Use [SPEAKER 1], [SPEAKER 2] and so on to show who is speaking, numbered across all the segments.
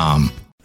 [SPEAKER 1] com.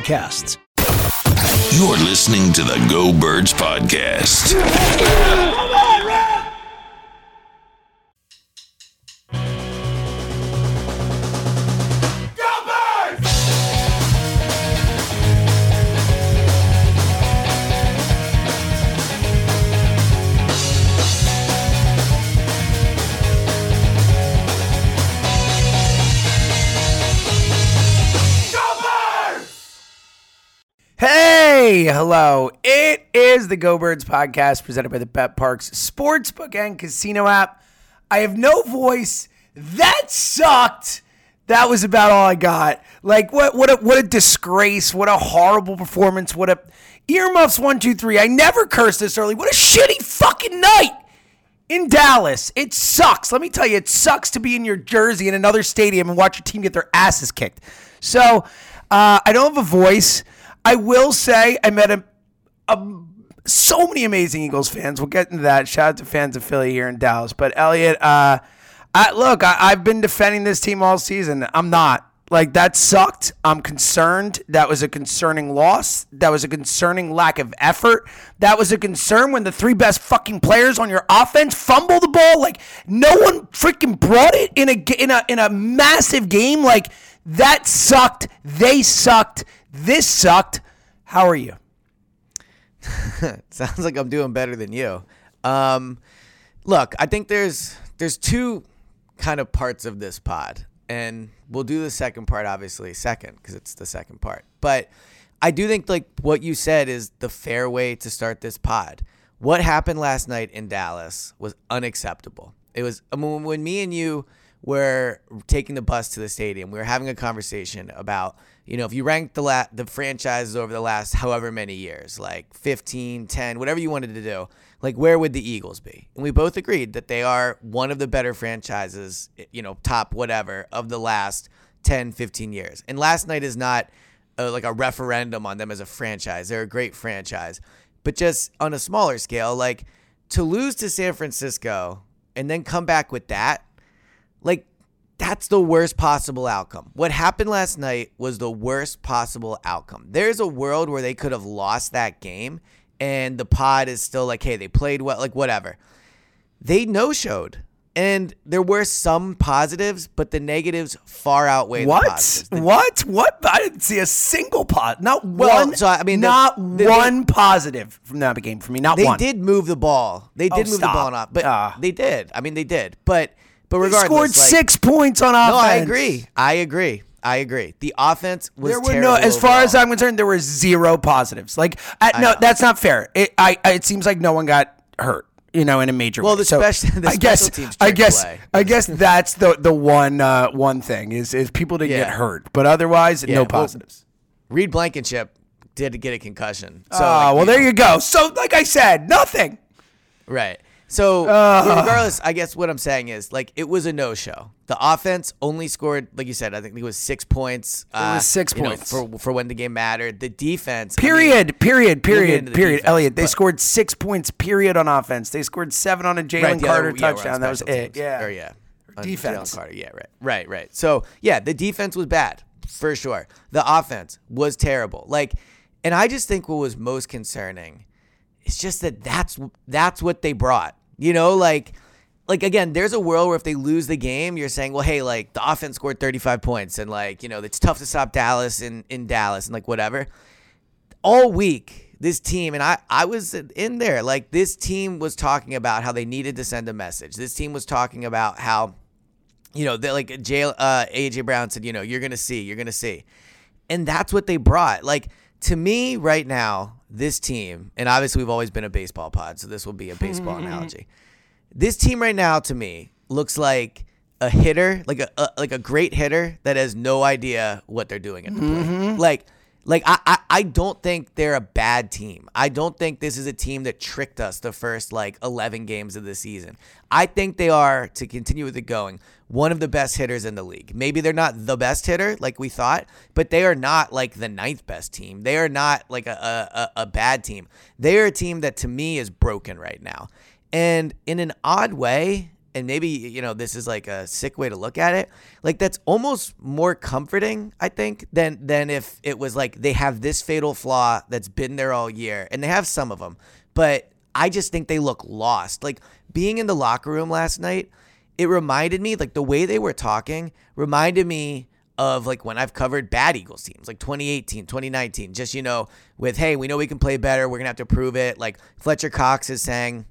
[SPEAKER 2] podcasts.
[SPEAKER 3] You're listening to the Go Birds Podcast.
[SPEAKER 4] Hey, hello. It is the Go Birds podcast presented by the Bet Parx Sportsbook and Casino app. I have no voice. That sucked. That was about all I got. Like what what a what a disgrace. What a horrible performance. What a earmuffs one, two, three. I never cursed this early. What a shitty fucking night in Dallas. It sucks. Let me tell you, it sucks to be in your jersey in another stadium and watch your team get their asses kicked. So uh, I don't have a voice. I will say I met a, a, so many amazing Eagles fans. We'll get into that. Shout out to fans of Philly here in Dallas. But Eliot, uh, I, look, I, I've been defending this team all season. I'm not. Like that sucked. I'm concerned. That was a concerning loss. That was a concerning lack of effort. That was a concern when the three best fucking players on your offense fumble the ball. Like no one freaking brought it in a in a in a massive game. Like that sucked. They sucked. This sucked. How are you?
[SPEAKER 5] Sounds like I'm doing better than you. Um, look, I think there's there's two kind of parts of this pod, and we'll do the second part obviously second because it's the second part. But I do think like what you said is the fair way to start this pod. What happened last night in Dallas was unacceptable. It was I mean, when me and you were taking the bus to the stadium. We were having a conversation about, you know, if you rank the la- the franchises over the last however many years, like 15, 10, whatever you wanted to do, like where would the Eagles be? And we both agreed that they are one of the better franchises, eh, you know, top whatever of the last 10, 15 years. And last night is not a, like a referendum on them as a franchise. They're a great franchise. But just on a smaller scale, like to lose to San Francisco and then come back with that like, that's the worst possible outcome. What happened last night was the worst possible outcome. There's a world where they could have lost that game and the pod is still like, hey, they played well, like whatever. They no showed. And there were some positives, but the negatives far outweigh
[SPEAKER 4] what?
[SPEAKER 5] the
[SPEAKER 4] what? What? I didn't see a single pot. Not
[SPEAKER 5] Well,
[SPEAKER 4] one.
[SPEAKER 5] so, I mean,
[SPEAKER 4] not one positive from that game for me. Not
[SPEAKER 5] they
[SPEAKER 4] one.
[SPEAKER 5] They did move the ball. They
[SPEAKER 4] Oh,
[SPEAKER 5] did move
[SPEAKER 4] stop.
[SPEAKER 5] the ball off, but
[SPEAKER 4] Ah.
[SPEAKER 5] they did. I mean, they did. But but regardless,
[SPEAKER 4] scored
[SPEAKER 5] like-
[SPEAKER 4] six points on offense.
[SPEAKER 5] No, I agree. I agree. I agree. The offense was
[SPEAKER 4] There were
[SPEAKER 5] terrible
[SPEAKER 4] no, as far as. I'm concerned, there were zero positives. Like,
[SPEAKER 5] I
[SPEAKER 4] no,
[SPEAKER 5] know.
[SPEAKER 4] that's not fair. It, I, it seems like no one got hurt. You know, in a major
[SPEAKER 5] Well,
[SPEAKER 4] way.
[SPEAKER 5] the
[SPEAKER 4] So,
[SPEAKER 5] special- the
[SPEAKER 4] I guess,
[SPEAKER 5] teams
[SPEAKER 4] I guess,
[SPEAKER 5] play.
[SPEAKER 4] I guess that's the the one uh, one thing is is people didn't
[SPEAKER 5] Yeah.
[SPEAKER 4] get hurt, but otherwise,
[SPEAKER 5] Yeah,
[SPEAKER 4] no
[SPEAKER 5] well,
[SPEAKER 4] positives.
[SPEAKER 5] Reed Blankenship did get a concussion. So,
[SPEAKER 4] Oh,
[SPEAKER 5] like,
[SPEAKER 4] well, there
[SPEAKER 5] know,
[SPEAKER 4] you go. So, like I said, nothing.
[SPEAKER 5] Right. So, regardless, I guess what I'm saying is like it was a no show. The offense only scored, like you said, I think it was six points. It
[SPEAKER 4] was uh, six
[SPEAKER 5] you know,
[SPEAKER 4] points.
[SPEAKER 5] for for when the game mattered. The defense, I mean,
[SPEAKER 4] Period. period.
[SPEAKER 5] we'll
[SPEAKER 4] Period. period.
[SPEAKER 5] defense,
[SPEAKER 4] Eliot, they
[SPEAKER 5] but-
[SPEAKER 4] scored six points. Period on offense. They scored seven on a Jalen
[SPEAKER 5] right,
[SPEAKER 4] Carter
[SPEAKER 5] other- yeah,
[SPEAKER 4] touchdown. that was
[SPEAKER 5] special
[SPEAKER 4] it. Yeah.
[SPEAKER 5] Or, yeah.
[SPEAKER 4] Defense.
[SPEAKER 5] Jalen Carter. Yeah. Right. Right. Right. So yeah, the defense was bad for sure. The offense was terrible. Like, and I just think what was most concerning is just that that's that's what they brought. You know, like like again, there's a world where if they lose the game, you're saying, well, hey, like the offense scored 35 points, and like you know it's tough to stop Dallas in in Dallas and like whatever. All week, this team and I I was in there. Like this team was talking about how they needed to send a message. This team was talking about how, you know, they like Jay, uh, AJ Brown said, you know, you're gonna see, you're gonna see, and that's what they brought. Like to me, right now, this team, and obviously we've always been a baseball pod, so this will be a baseball analogy. This team right now, to me, looks like a hitter, like a, a like a great hitter that has no idea what they're doing at the plate. Mm-hmm. Like, like I, I I don't think they're a bad team. I don't think this is a team that tricked us the first like eleven games of the season. I think they are to continue with it going one of the best hitters in the league. Maybe they're not the best hitter like we thought, but they are not like the ninth best team. They are not like a, a, a bad team. They are a team that to me is broken right now. And in an odd way, and maybe you know this is like a sick way to look at it like that's almost more comforting i think than than if it was like they have this fatal flaw that's been there all year and they have some of them but i just think they look lost like being in the locker room last night it reminded me like the way they were talking reminded me of like when I've covered bad Eagles teams, like 2018, 2019, just, you know, with, hey, we know we can play better. We're going to have to prove it. Like Fletcher Cox is saying,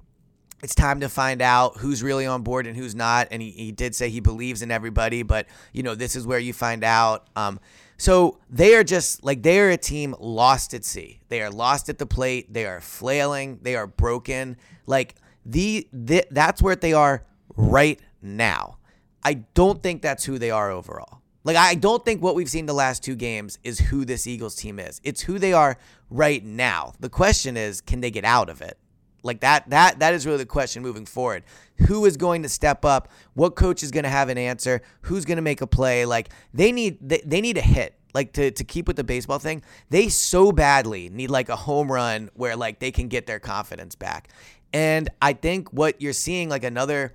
[SPEAKER 5] it's time to find out who's really on board and who's not. And he, he did say he believes in everybody, but, you know, this is where you find out. Um, so they are just like they are a team lost at sea. They are lost at the plate. They are flailing. They are broken. Like the, the that's where they are right now. I don't think that's who they are overall. Like I don't think what we've seen the last two games is who this Eagles team is. It's who they are right now. The question is, can they get out of it? Like that that that is really the question moving forward. Who is going to step up? What coach is going to have an answer? Who's going to make a play? Like they need they, they need a hit. Like to, to keep with the baseball thing, they so badly need like a home run where like they can get their confidence back. And I think what you're seeing like another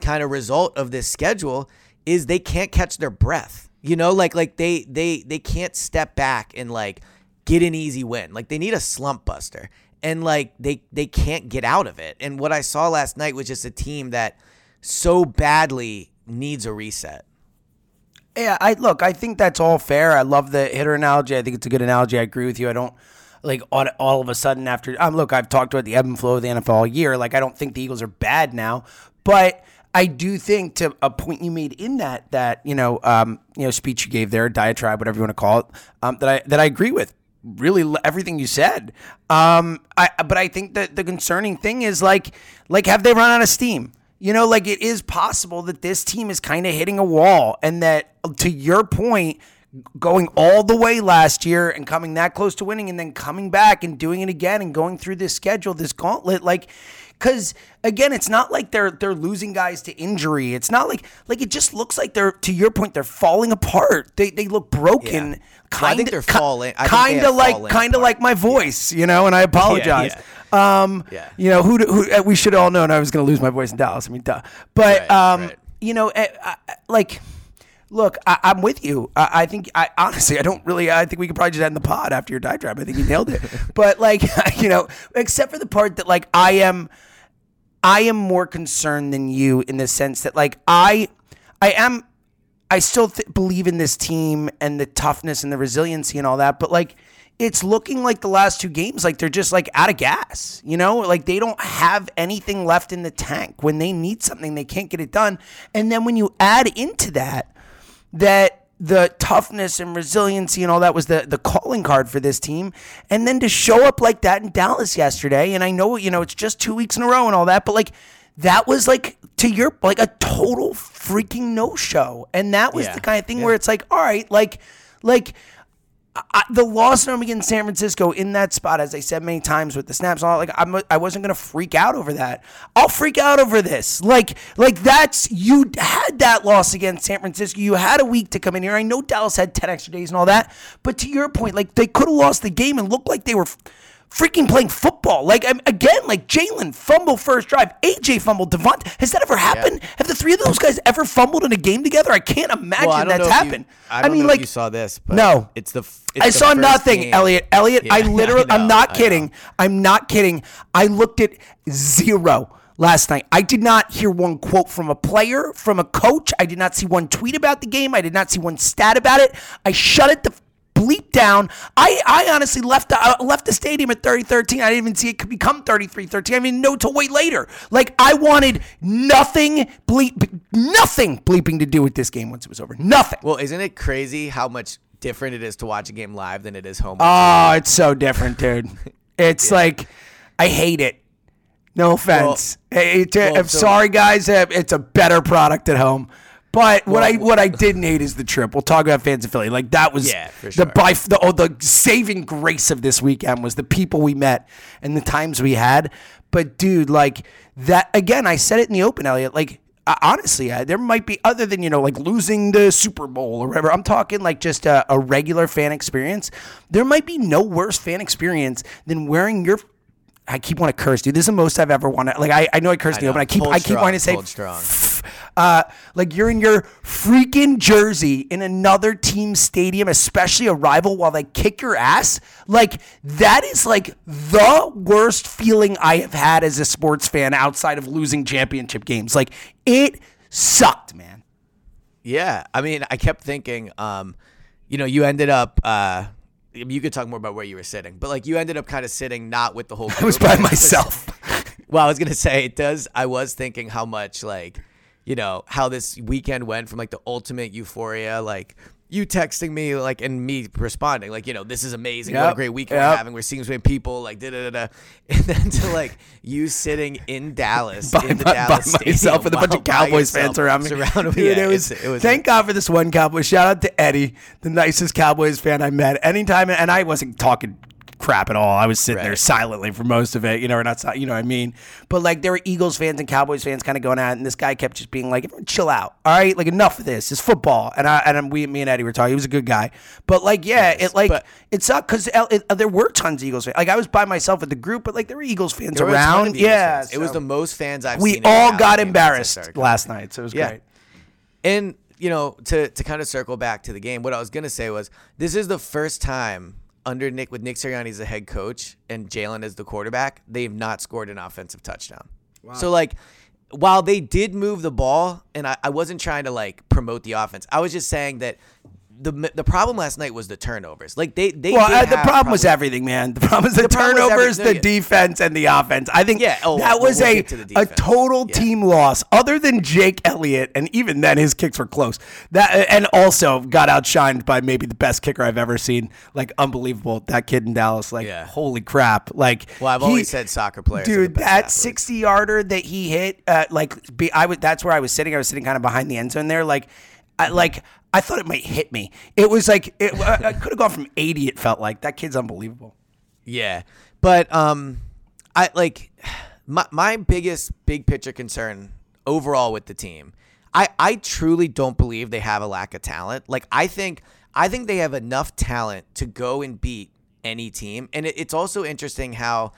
[SPEAKER 5] kind of result of this schedule is they can't catch their breath. You know, like like they they they can't step back and like get an easy win. Like they need a slump buster. And like they they can't get out of it. And what I saw last night was just a team that so badly needs a reset.
[SPEAKER 4] Yeah, I look. I think that's all fair. I love the hitter analogy. I think it's a good analogy. I agree with you. I don't like all, all of a sudden after. Um, look, I've talked about the ebb and flow of the NFL all year. Like I don't think the Eagles are bad now, but I do think to a point you made in that that you know um, you know speech you gave there, diatribe, whatever you want to call it, um, that I that I agree with. Really, everything you said. Um, I but I think that the concerning thing is like like have they run out of steam? You know, like it is possible that this team is kind of hitting a wall, and that to your point, going all the way last year and coming that close to winning, and then coming back and doing it again and going through this schedule, this gauntlet, like because again, it's not like they're they're losing guys to injury. It's not like like it just looks like they're to your point they're falling apart. They they look broken.
[SPEAKER 5] Yeah.
[SPEAKER 4] Kind
[SPEAKER 5] I think they're falling- I think they
[SPEAKER 4] Kind of like kind of like my voice, you know. And I apologize. Um,
[SPEAKER 5] Yeah.
[SPEAKER 4] you know who who uh, we should all known I was going to lose my voice in Dallas. I mean, duh. But
[SPEAKER 5] Right,
[SPEAKER 4] um,
[SPEAKER 5] right.
[SPEAKER 4] you know, eh, I, I- like. Look, I, I'm with you. I, I think, I honestly, I don't really. I think we could probably just end the pod after your diatribe. I think you nailed it. but like, you know, except for the part that like I am, I am more concerned than you in the sense that like I, I am, I still th- believe in this team and the toughness and the resiliency and all that. But like, it's looking like the last two games, like they're just like out of gas, you know, like they don't have anything left in the tank. When they need something, they can't get it done. And then when you add into that, that the toughness and resiliency and all that was the the calling card for this team. And then to show up like that in Dallas yesterday and I know you know it's just 2 weeks in a row and all that but like that was like to your like a total freaking no show and that was
[SPEAKER 5] Yeah.
[SPEAKER 4] the kind of thing where it's like all right like like I, the loss number against San Francisco in that spot, as I said many times with the snaps, all like I'm, I wasn't gonna freak out over that. I'll freak out over this. Like, like that's you had that loss against San Francisco. You had a week to come in here. I know Dallas had ten extra days and all that, but to your point, like they could have lost the game and looked like they were. Freaking playing football. Like, I'm, again, like Jalen fumble first drive, AJ fumbled, Devont. Has that ever happened? Have the three of those guys ever fumbled in a game together? I can't imagine
[SPEAKER 5] Well, I
[SPEAKER 4] that's
[SPEAKER 5] if you-
[SPEAKER 4] happened.
[SPEAKER 5] I, don't
[SPEAKER 4] mean,
[SPEAKER 5] know
[SPEAKER 4] like,
[SPEAKER 5] if you saw this, but
[SPEAKER 4] no.
[SPEAKER 5] it's the. It's
[SPEAKER 4] I
[SPEAKER 5] the
[SPEAKER 4] saw nothing,
[SPEAKER 5] game-
[SPEAKER 4] Eliot. Eliot, I literally,
[SPEAKER 5] I
[SPEAKER 4] I'm not kidding. I'm not kidding. I looked at zero. last night. I did not hear one quote from a player, from a coach. I did not see one tweet about the game. I did not see one stat about it. I shut it the bleep down. I, I honestly left the, uh, left the stadium at 30-13. I didn't even see it could become 33-13. I didn't know till way later. Like I wanted nothing bleep nothing bleeping to do with this game once it was over. Nothing.
[SPEAKER 5] Well, isn't it crazy how much different it is to watch a game live than it is home?
[SPEAKER 4] Oh, it's so different, dude. It's like I hate it. No offense. Hey, it-
[SPEAKER 5] well,
[SPEAKER 4] I'm
[SPEAKER 5] so-
[SPEAKER 4] sorry, guys. It's a better product at home. But what I what I didn't hate is the trip. We'll talk about fans of Philly. Like that was
[SPEAKER 5] Yeah, for
[SPEAKER 4] the by the oh, the saving grace of this weekend was the people we met and the times we had. But dude, like that again. I said it in the open, Eliot. Like honestly, there might be other than you know like losing the Super Bowl or whatever. I'm talking like just a, a regular fan experience. There might be no worse fan experience than wearing your. I keep wanting to curse, dude. This is the most I've ever wanted. Like I, I know I cursed in the
[SPEAKER 5] know.
[SPEAKER 4] open. I keep I keep
[SPEAKER 5] strong,
[SPEAKER 4] wanting to say
[SPEAKER 5] strong.
[SPEAKER 4] Uh, like you're in your freaking jersey in another team stadium, especially a rival, while they kick your ass. Like that is like the worst feeling I have had as a sports fan outside of losing championship games. Like it sucked, man.
[SPEAKER 5] Yeah, I mean, I kept thinking, um, you know, you ended up. Uh, you could talk more about where you were sitting, but like you ended up kind of sitting not with the whole.
[SPEAKER 4] I was by myself.
[SPEAKER 5] Well, I was gonna say it does. I was thinking how much like, you know, how this weekend went from like the ultimate euphoria, like you texting me like and me responding like, you know, this is amazing. What a great weekend
[SPEAKER 4] yep.
[SPEAKER 5] we're having. We're seeing so many people like da da da da, and then to like you sitting in Dallas
[SPEAKER 4] by,
[SPEAKER 5] in the
[SPEAKER 4] by- by
[SPEAKER 5] Dallas
[SPEAKER 4] myself
[SPEAKER 5] stadium
[SPEAKER 4] with a bunch of Cowboys fans around me.
[SPEAKER 5] Surrounded,
[SPEAKER 4] Dude,
[SPEAKER 5] yeah,
[SPEAKER 4] it was,
[SPEAKER 5] it was
[SPEAKER 4] thank God for this one Cowboy. Shout out to Eddie, the nicest Cowboys fan I met. Anytime, and I wasn't talking crap at all. I was sitting there silently for most of it. You know, or not, you know what I mean. But like, there were Eagles fans and Cowboys fans kind of going at, it, and this guy kept just being like, chill out, all right? Like, enough of this. It's football." And I and we, me and Eddie were talking. He was a good guy, but like, yeah,
[SPEAKER 5] Yes,
[SPEAKER 4] it like
[SPEAKER 5] but-
[SPEAKER 4] it sucked because uh, uh, there were tons of Eagles fans. Like, I was by myself at the group, but like, there were Eagles fans
[SPEAKER 5] There were a ton
[SPEAKER 4] around.
[SPEAKER 5] Eagles
[SPEAKER 4] yeah,
[SPEAKER 5] fans. it was the most fans I've
[SPEAKER 4] we all got embarrassed last night, so it was
[SPEAKER 5] Yeah.
[SPEAKER 4] great.
[SPEAKER 5] And you know, to to kind of circle back to the game, what I was gonna say was this is the first time under Nick with Nick Sirianni as the head coach and Jalen as the quarterback, they've not scored an offensive touchdown. So like while they did move the ball, and I, I wasn't trying to like promote the offense, I was just saying that the the problem last night was the turnovers. Like they they
[SPEAKER 4] Well, uh, the problem was everything, man. The problem was the,
[SPEAKER 5] The was
[SPEAKER 4] turnovers,
[SPEAKER 5] no,
[SPEAKER 4] the defense, and the offense. I think
[SPEAKER 5] Yeah, oh,
[SPEAKER 4] that
[SPEAKER 5] we'll-
[SPEAKER 4] was
[SPEAKER 5] we'll
[SPEAKER 4] a a total
[SPEAKER 5] Yeah.
[SPEAKER 4] team loss. Other than Jake Elliott, and even then, his kicks were close. That and also got outshined by maybe the best kicker I've ever seen. Like unbelievable, that kid in Dallas. Like
[SPEAKER 5] Yeah.
[SPEAKER 4] holy crap. Like
[SPEAKER 5] Well, I've
[SPEAKER 4] he-
[SPEAKER 5] always said soccer players.
[SPEAKER 4] Dude, that. 60 yarder that he hit, uh, like, be, I was, that's where I was sitting. I was sitting kind of behind the end zone there. Like, I, like, I thought it might hit me. It was like, it, I, I could have gone from 80, it felt like. That kid's unbelievable.
[SPEAKER 5] Yeah, but um, I like my my biggest big picture concern overall with the team. I I truly don't believe they have a lack of talent. Like I think I think they have enough talent to go and beat any team. And it, it's also interesting how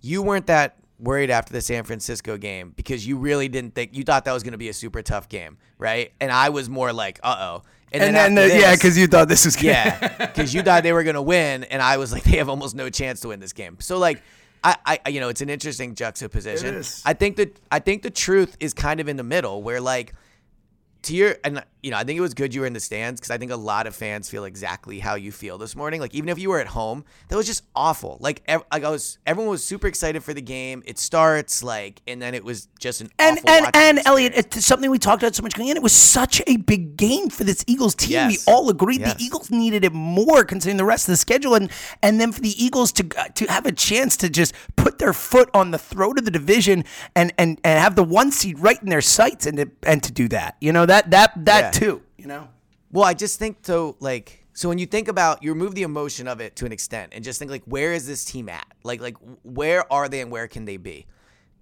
[SPEAKER 5] you weren't that worried after the San Francisco game because you really didn't think you thought that was going to be a super tough game, right? And I was more like, uh oh.
[SPEAKER 4] And, then,
[SPEAKER 5] after
[SPEAKER 4] the, yeah, because you thought this was
[SPEAKER 5] yeah, because you thought they were gonna win, and I was like, they have almost no chance to win this game. So like, I, I, you know, it's an interesting juxtaposition. I think that I think the truth is kind of in the middle, where like, to your and you know, I think it was good you were in the stands because I think a lot of fans feel exactly how you feel this morning. Like even if you were at home, that was just awful. Like, ev- like I was, everyone was super excited for the game. It starts like, and then it was just an
[SPEAKER 4] And
[SPEAKER 5] awful
[SPEAKER 4] and and
[SPEAKER 5] experience.
[SPEAKER 4] Eliot, it's something we talked about so much going in. It was such a big game for this Eagles team.
[SPEAKER 5] Yes.
[SPEAKER 4] We all agreed
[SPEAKER 5] Yes.
[SPEAKER 4] the Eagles needed it more considering the rest of the schedule, and and then for the Eagles to to have a chance to just put their foot on the throat of the division and and and have the one seed right in their sights, and to and to do that, you know that that that
[SPEAKER 5] Yeah.
[SPEAKER 4] Too, you know.
[SPEAKER 5] Well, I just think so. Like, so when you think about, you remove the emotion of it to an extent, and just think like, where is this team at? Like, like where are they and where can they be?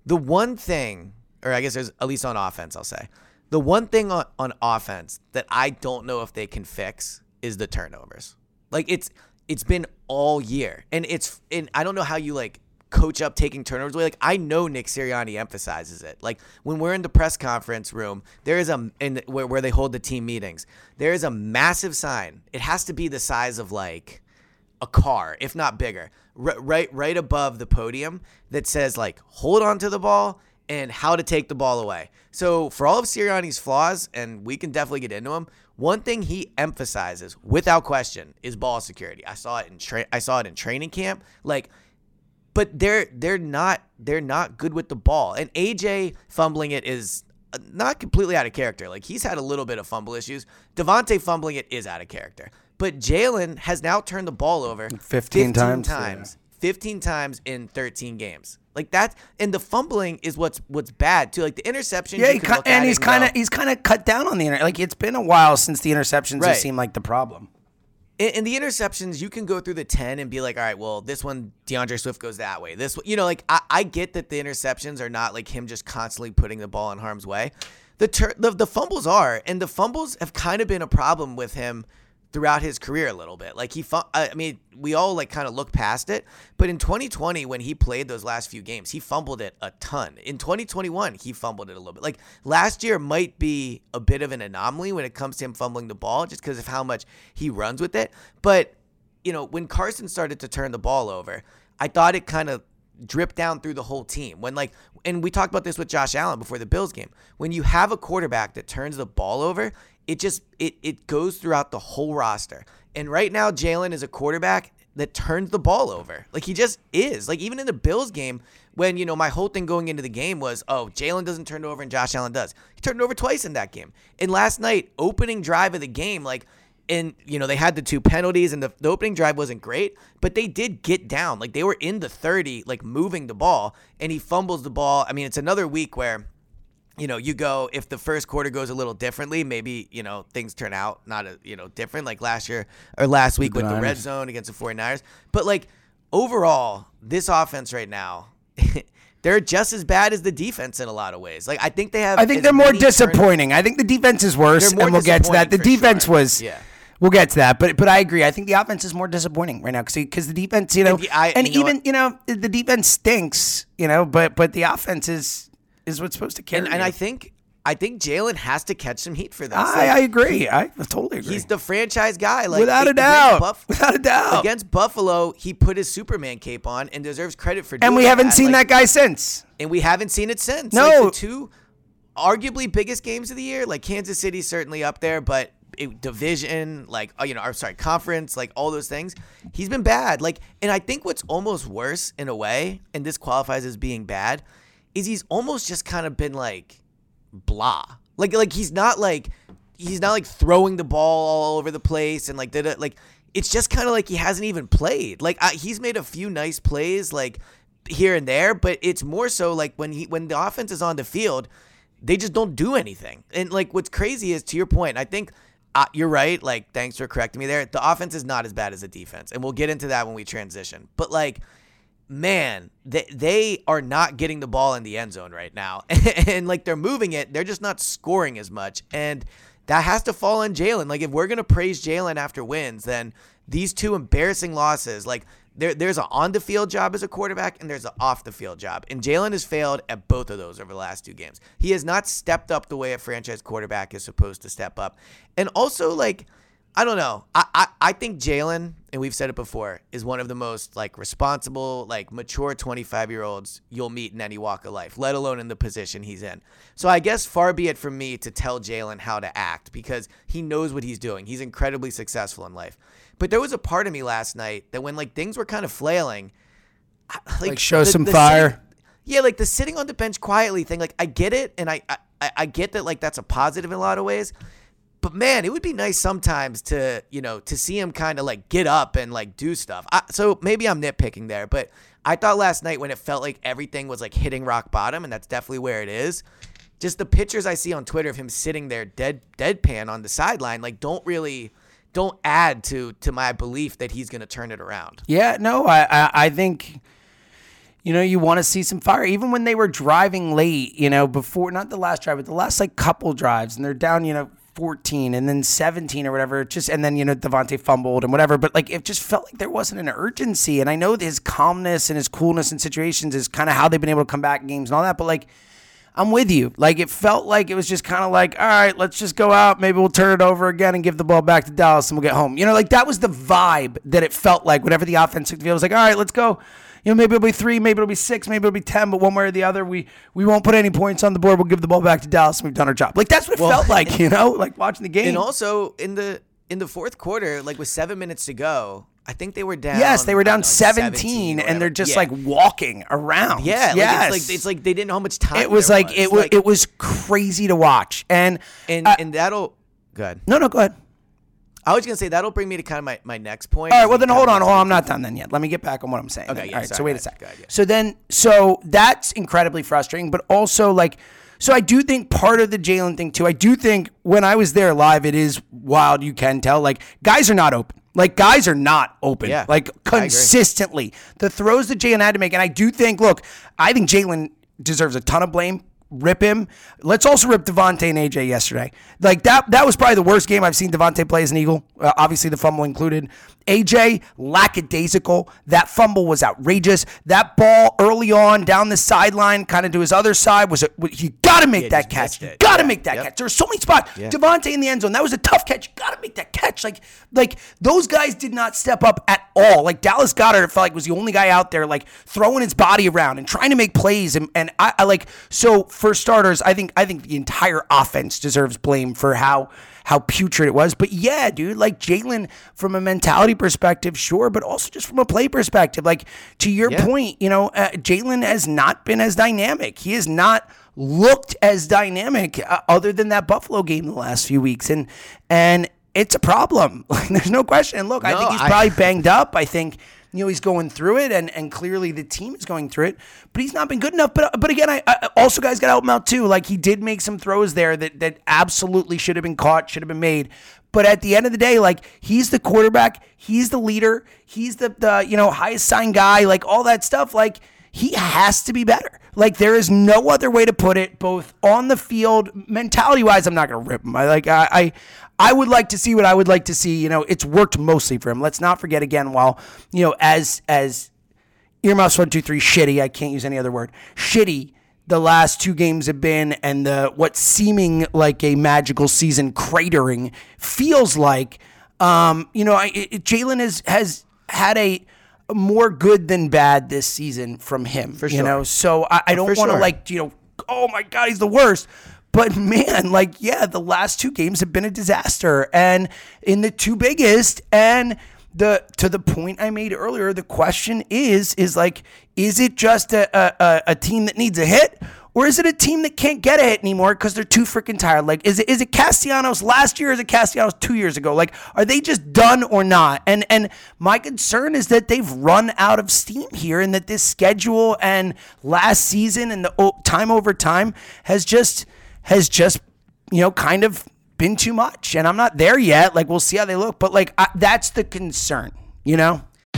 [SPEAKER 5] The one thing, or I guess there's at least on offense, I'll say, the one thing on, on offense that I don't know if they can fix is the turnovers. Like it's it's been all year, and it's and I don't know how you like coach up taking turnovers away. Like I know Nick Sirianni emphasizes it. Like when we're in the press conference room, there is a in the, where where they hold the team meetings. There is a massive sign. It has to be the size of like a car, if not bigger, r- right right above the podium that says like hold on to the ball and how to take the ball away. So for all of Sirianni's flaws, and we can definitely get into them, one thing he emphasizes without question is ball security. I saw it in tra- I saw it in training camp. Like but they're they're not they're not good with the ball. And AJ fumbling it is not completely out of character. Like he's had a little bit of fumble issues. DeVonta fumbling it is out of character. But Jalen has now turned the ball over
[SPEAKER 4] 15 times,
[SPEAKER 5] times 15 times in 13 games. Like that, and the fumbling is what's what's bad too. Like the interception,
[SPEAKER 4] Yeah, he and he's kind of he's kind of cut down on the inter. Like it's been a while since the interceptions
[SPEAKER 5] Right.
[SPEAKER 4] have seemed like the problem.
[SPEAKER 5] In, in the interceptions, you can go through the 10 and be like, all right, well, this one, D'Andre Swift goes that way. This you know, like, I, I get that the interceptions are not like him just constantly putting the ball in harm's way. The, tur- the, the fumbles are, and the fumbles have kind of been a problem with him throughout his career a little bit. Like, he, fu- I mean, we all like kind of look past it, but in 2020, when he played those last few games, he fumbled it a ton. In 2021, he fumbled it a little bit. Like, last year might be a bit of an anomaly when it comes to him fumbling the ball just because of how much he runs with it. But, you know, when Carson started to turn the ball over, I thought it kind of dripped down through the whole team. When like and we talked about this with Josh Allen before the Bills game. When you have a quarterback that turns the ball over, it just it it goes throughout the whole roster. And right now Jalen is a quarterback that turns the ball over. Like he just is. Like even in the Bills game, when you know my whole thing going into the game was, oh, Jalen doesn't turn over and Josh Allen does. He turned over twice in that game. And last night, opening drive of the game, like and you know they had the two penalties and the, the opening drive wasn't great but they did get down like they were in the 30 like moving the ball and he fumbles the ball i mean it's another week where you know you go if the first quarter goes a little differently maybe you know things turn out not a, you know different like last year or last week with the red zone against the 49ers but like overall this offense right now they're just as bad as the defense in a lot of ways like i think they have
[SPEAKER 4] I think they're more
[SPEAKER 5] turn-
[SPEAKER 4] disappointing. I think the defense is worse, and we'll get to that. The defense
[SPEAKER 5] sure.
[SPEAKER 4] was.
[SPEAKER 5] Yeah.
[SPEAKER 4] We'll get to that, but but I agree. I think the offense is more disappointing right now because the defense, you know,
[SPEAKER 5] And I-
[SPEAKER 4] and
[SPEAKER 5] you
[SPEAKER 4] even
[SPEAKER 5] what?
[SPEAKER 4] you know the defense stinks, you know, but but the offense is is what's supposed to carry.
[SPEAKER 5] and, and i think i think jalen has to catch some heat for this
[SPEAKER 4] I,
[SPEAKER 5] Like,
[SPEAKER 4] I agree. I totally agree.
[SPEAKER 5] He's the franchise guy. Like
[SPEAKER 4] Without a doubt.
[SPEAKER 5] Buff-
[SPEAKER 4] Without a doubt.
[SPEAKER 5] Against Buffalo, he put his Superman cape on and deserves credit for doing
[SPEAKER 4] and we haven't
[SPEAKER 5] that.
[SPEAKER 4] seen
[SPEAKER 5] Like,
[SPEAKER 4] that guy since.
[SPEAKER 5] and we haven't seen it since.
[SPEAKER 4] No.
[SPEAKER 5] like, the two arguably biggest games of the year, like Kansas City, certainly up there, but it, division, like uh, you know, or sorry, conference, like all those things, he's been bad. Like, and I think what's almost worse in a way, and this qualifies as being bad, is he's almost just kind of been like blah. Like, like he's not like he's not like throwing the ball all over the place and like did it like it's just kind of like he hasn't even played. Like I, he's made a few nice plays like here and there, but it's more so like when he when the offense is on the field, they just don't do anything. And like what's crazy is to your point, I think uh, you're right. Like thanks for correcting me there. The offense is not as bad as the defense, and we'll get into that when we transition. But like man, they, they are not getting the ball in the end zone right now. and like they're moving it, they're just not scoring as much. And that has to fall on Jalen. Like if we're gonna praise Jalen after wins, then these two embarrassing losses, like there, there's an on the field job as a quarterback and there's an off the field job. And Jalen has failed at both of those over the last two games. He has not stepped up the way a franchise quarterback is supposed to step up. And also like I don't know. I, I, I think Jalen, and we've said it before, is one of the most like responsible, like mature 25 year olds you'll meet in any walk of life, let alone in the position he's in. So I guess far be it from me to tell Jalen how to act because he knows what he's doing. He's incredibly successful in life. But there was a part of me last night that when like things were kind of flailing, like,
[SPEAKER 4] Like, show some
[SPEAKER 5] sitting-
[SPEAKER 4] fire.
[SPEAKER 5] yeah, like the sitting on the bench quietly thing. Like I get it, and I, I I get that like that's a positive in a lot of ways. But man, it would be nice sometimes to you know to see him kind of like get up and like do stuff. I, so maybe I'm nitpicking there, but I thought last night when it felt like everything was like hitting rock bottom, and that's definitely where it is. Just the pictures I see on Twitter of him sitting there dead deadpan on the sideline, like don't really don't add to to my belief that he's gonna turn it around.
[SPEAKER 4] Yeah, no, I I, I think you know you want to see some fire. Even when they were driving late, you know, before not the last drive, but the last like couple drives, and they're down, you know. 14 and then 17 or whatever just and then you know DeVonta fumbled and whatever but like it just felt like there wasn't an urgency and I know his calmness and his coolness in situations is kind of how they've been able to come back games and all that but like I'm with you. Like it felt like it was just kind of like, all right, let's just go out. Maybe we'll turn it over again and give the ball back to Dallas and we'll get home. You know, like that was the vibe that it felt like. Whenever the offense took the field, it was like, all right, let's go. You know, maybe it'll be three, maybe it'll be six, maybe it'll be ten, but one way or the other, we we won't put any points on the board. We'll give the ball back to Dallas and we've done our job. Like that's what it
[SPEAKER 5] Well-
[SPEAKER 4] felt like. You know, like watching the game.
[SPEAKER 5] And also in the in the fourth quarter, like with seven minutes to go, I think they were down.
[SPEAKER 4] Yes, they were down
[SPEAKER 5] know,
[SPEAKER 4] 17,
[SPEAKER 5] or
[SPEAKER 4] and they're just
[SPEAKER 5] Yeah.
[SPEAKER 4] like walking around.
[SPEAKER 5] yeah,
[SPEAKER 4] yes.
[SPEAKER 5] like it's like it's like they didn't know how much time.
[SPEAKER 4] it was like it was it was crazy to watch. And
[SPEAKER 5] and
[SPEAKER 4] uh,
[SPEAKER 5] and that'll good.
[SPEAKER 4] no, no, go ahead.
[SPEAKER 5] I was gonna say that'll bring me to kind of my, my next point.
[SPEAKER 4] All right, well then hold on, hold on. I'm not done then yet. Let me get back on what I'm saying.
[SPEAKER 5] Okay, yeah,
[SPEAKER 4] All right,
[SPEAKER 5] sorry,
[SPEAKER 4] so wait a
[SPEAKER 5] sec. ahead, yeah.
[SPEAKER 4] So then, so that's incredibly frustrating, but also like, so I do think part of the Jalen thing too. I do think when I was there live, it is wild. You can tell like guys are not open. Like guys are not open.
[SPEAKER 5] Yeah,
[SPEAKER 4] like consistently. The throws that Jalen had to make, and I do think. Look, I think Jalen deserves a ton of blame. Rip him. Let's also rip DeVonta and AJ yesterday. Like that. That was probably the worst game I've seen DeVonta play as an Eagle. Uh, obviously, the fumble included. AJ lackadaisical. That fumble was outrageous. That ball early on down the sideline, kind of to his other side, was a, you got to make
[SPEAKER 5] Yeah,
[SPEAKER 4] that catch. You got to
[SPEAKER 5] Yeah,
[SPEAKER 4] make that
[SPEAKER 5] yep.
[SPEAKER 4] catch. There's so many spots. DeVonta in the end zone. That was a tough catch. You got to make that catch. Like, like those guys did not step up at all. Like Dallas Goedert, felt like was the only guy out there like throwing his body around and trying to make plays. And, and I, I like so for starters, I think I think the entire offense deserves blame for how how putrid it was. But yeah, dude, like Jalen from a mentality perspective, sure, but also just from a play perspective. Like to your
[SPEAKER 5] Yeah.
[SPEAKER 4] point, you know, uh, Jalen has not been as dynamic. He has not looked as dynamic uh, other than that Buffalo game the last few weeks, and and it's a problem. Like, there's no question. And look, I think he's
[SPEAKER 5] I-
[SPEAKER 4] probably banged up. I think. You know he's going through it, and, and clearly the team is going through it, but he's not been good enough. But uh, but again, I, I also guys got out too. Like he did make some throws there that that absolutely should have been caught, should have been made. But at the end of the day, like he's the quarterback, he's the leader, he's the the you know highest signed guy, like all that stuff. Like he has to be better. Like there is no other way to put it. Both on the field, mentality wise, I'm not gonna rip him. I like I, I I would like to see what I would like to see. You know, it's worked mostly for him. Let's not forget again. While you know, as as earmuffs one two three shitty. I can't use any other word. Shitty. The last two games have been, and the what seeming like a magical season cratering feels like. Um, you know, Jalen has has had a more good than bad this season from him. For You know, so I, I don't want to
[SPEAKER 5] sure.
[SPEAKER 4] like you know, oh my god, he's the worst. But man, like yeah, the last two games have been a disaster, and in the two biggest, and the to the point I made earlier, the question is is like, is it just a a, a- team that needs a hit? Or is it a team that can't get a hit anymore because they're too freaking tired? Like, is it is it Castellanos last year? Or is it Castellanos two years ago? Like, are they just done or not? And and my concern is that they've run out of steam here, and that this schedule and last season and the time over time has just has just you know kind of been too much. And I'm not there yet. Like, we'll see how they look, but like I, that's the concern. You know.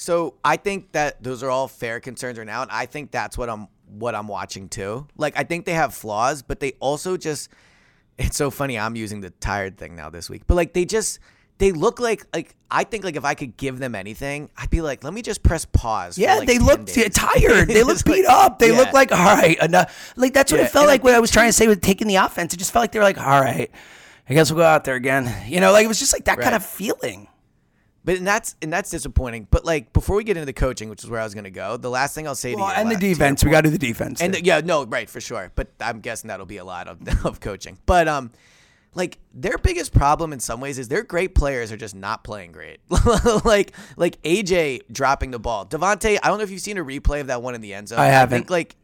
[SPEAKER 5] So I think that those are all fair concerns right now, and I think that's what I'm what I'm watching too. Like I think they have flaws, but they also just it's so funny. I'm using the tired thing now this week, but like they just they look like like I think like if I could give them anything, I'd be like, let me just press pause.
[SPEAKER 4] Yeah,
[SPEAKER 5] like,
[SPEAKER 4] they
[SPEAKER 5] 10
[SPEAKER 4] look tired. They look
[SPEAKER 5] It's like-
[SPEAKER 4] beat up. They
[SPEAKER 5] yeah.
[SPEAKER 4] look like all right enough. Like that's what
[SPEAKER 5] Yeah,
[SPEAKER 4] it felt
[SPEAKER 5] and I
[SPEAKER 4] like. What I was trying to say with taking the offense, it just felt like they were like, all right, I guess we'll go out there again. You know, like it was just like that kind of feeling.
[SPEAKER 5] But and that's and that's disappointing. But like before we get into the coaching, which is where I was gonna go, the last thing I'll say
[SPEAKER 4] Well,
[SPEAKER 5] to you
[SPEAKER 4] and the
[SPEAKER 5] to
[SPEAKER 4] defense, we got to do the defense.
[SPEAKER 5] And the- yeah, no, right for sure. But I'm guessing that'll be a lot of of coaching. But um, like their biggest problem in some ways is their great players are just not playing great. like like AJ dropping the ball, DeVonta. I don't know if you've seen a replay of that one in the end zone.
[SPEAKER 4] I haven't.
[SPEAKER 5] think like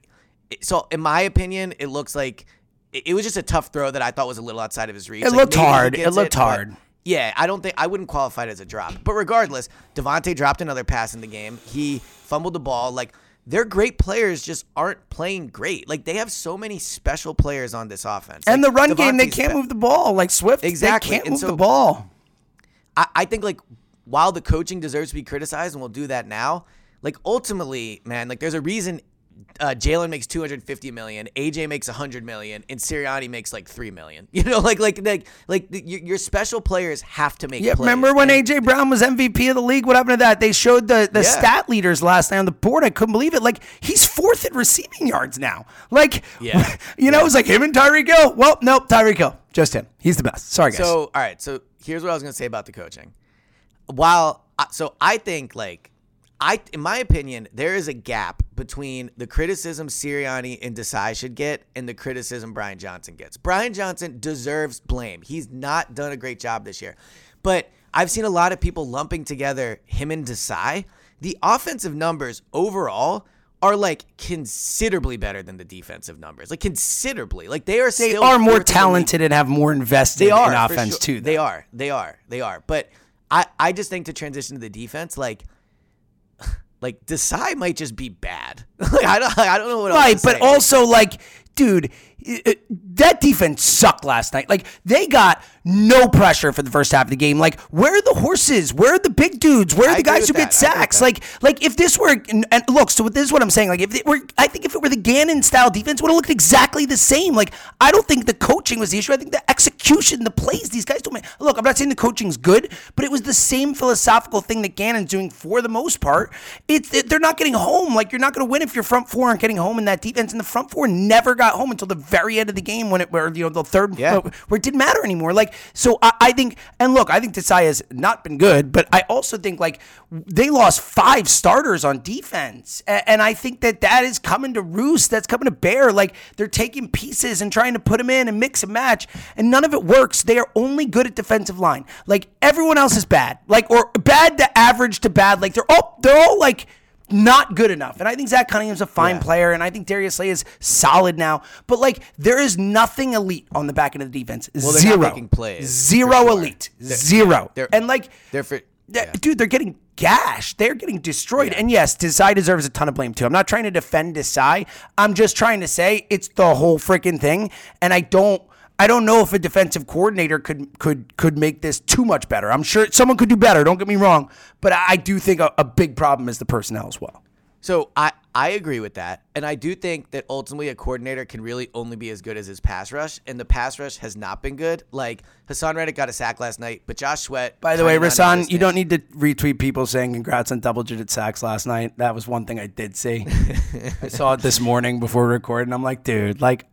[SPEAKER 5] so. In my opinion, it looks like it, it was just a tough throw that I thought was a little outside of his reach.
[SPEAKER 4] It
[SPEAKER 5] Like,
[SPEAKER 4] looked hard. It looked
[SPEAKER 5] but-
[SPEAKER 4] hard.
[SPEAKER 5] Yeah, I don't think I wouldn't qualify it as a drop. But regardless, Devontae dropped another pass in the game. He fumbled the ball. Like their great players just aren't playing great. Like they have so many special players on this offense.
[SPEAKER 4] And
[SPEAKER 5] Like,
[SPEAKER 4] the run game, they can't move the ball. Like Swift,
[SPEAKER 5] Exactly.
[SPEAKER 4] they can't
[SPEAKER 5] And
[SPEAKER 4] move
[SPEAKER 5] so-
[SPEAKER 4] the ball.
[SPEAKER 5] I, I think like while the coaching deserves to be criticized, and we'll do that now. Like ultimately, man, like there's a reason uh, Jalen makes 250 million, AJ makes 100 million, and Sirianni makes like three million. You know, like like like like the, your, your special players have to make.
[SPEAKER 4] Yeah,
[SPEAKER 5] plays.
[SPEAKER 4] remember when
[SPEAKER 5] And-
[SPEAKER 4] AJ Brown was MVP of the league? What happened to that? They showed the, the
[SPEAKER 5] Yeah.
[SPEAKER 4] stat leaders last night on the board. I couldn't believe it. Like he's fourth in receiving yards now. Like,
[SPEAKER 5] Yeah.
[SPEAKER 4] you know, it was like him and Tyreek Hill. Well, nope, Tyreek Hill, just him. He's the best. Sorry, guys.
[SPEAKER 5] So, all right. So here's what I was gonna say about the coaching. While uh, so I think like I in my opinion there is a gap between the criticism Sirianni and Desai should get and the criticism Brian Johnson gets. Brian Johnson deserves blame. He's not done a great job this year, but I've seen a lot of people lumping together him and Desai. The offensive numbers overall are like considerably better than the defensive numbers. Like considerably. Like they are
[SPEAKER 4] they
[SPEAKER 5] still
[SPEAKER 4] are more
[SPEAKER 5] fourth in the league.
[SPEAKER 4] talented and have more invested
[SPEAKER 5] They are
[SPEAKER 4] in offense
[SPEAKER 5] sure.
[SPEAKER 4] too.
[SPEAKER 5] They are. They are. They are. But I, I just think to transition to the defense, like, like Desai might just be bad. like I don't, I don't know what else
[SPEAKER 4] Right, but also like, dude, it- it- that defense sucked last night. Like they got no pressure for the first half of the game. Like where are the horses? Where are the big dudes? Where are the
[SPEAKER 5] agree
[SPEAKER 4] guys who get
[SPEAKER 5] that. I with
[SPEAKER 4] sacks? Like like if this were and and look, so this is what I'm saying. Like if it were, I think if it were the Gannon style defense, it would have looked exactly the same. Like I don't think the coaching was the issue. I think the execution, the plays these guys don't make. Look, I'm not saying the coaching's good, but it was the same philosophical thing that Gannon's doing for the most part. It's it, they're not getting home. Like you're not going to win if your front four aren't getting home in that defense. And the front four never got home until the very end of the game when it where you know the third
[SPEAKER 5] Yeah.
[SPEAKER 4] where it didn't matter anymore. Like so, I, I think and look, I think Desai has not been good, but I also think like they lost five starters on defense, A- and I think that that is coming to roost. That's coming to bear. Like they're taking pieces and trying to put them in and mix and match, and none of it works. They are only good at defensive line. Like everyone else is bad, like or bad to average to bad. Like they're all they're all like not good enough. And I think Zach Cunningham's a fine player, and I think Darius Slay is solid now. But like, there is nothing elite on the back end of the defense.
[SPEAKER 5] they're not
[SPEAKER 4] Zero.
[SPEAKER 5] plays,
[SPEAKER 4] Zero
[SPEAKER 5] sure.
[SPEAKER 4] elite. Zero.
[SPEAKER 5] they're-
[SPEAKER 4] and like,
[SPEAKER 5] they're for- yeah.
[SPEAKER 4] dude, they're getting gashed. They're getting destroyed. And yes, Desai deserves a ton of blame too. I'm not trying to defend Desai. I'm just trying to say it's the whole freaking thing. And I don't. I don't know if a defensive coordinator could could could make this too much better. I'm sure someone could do better. Don't get me wrong, but I, do think a, a big problem is the personnel as well.
[SPEAKER 5] So I, I agree with that. And I do think that ultimately a coordinator can really only be as good as his pass rush. And the pass rush has not been good. Like Haason Reddick got a sack last night, but Josh Sweat.
[SPEAKER 4] By the way,
[SPEAKER 5] non-existent.
[SPEAKER 4] you don't need to retweet people saying congrats on double digit sacks last night. That was one thing I did see. I saw it this morning before recording. I'm like, dude, like,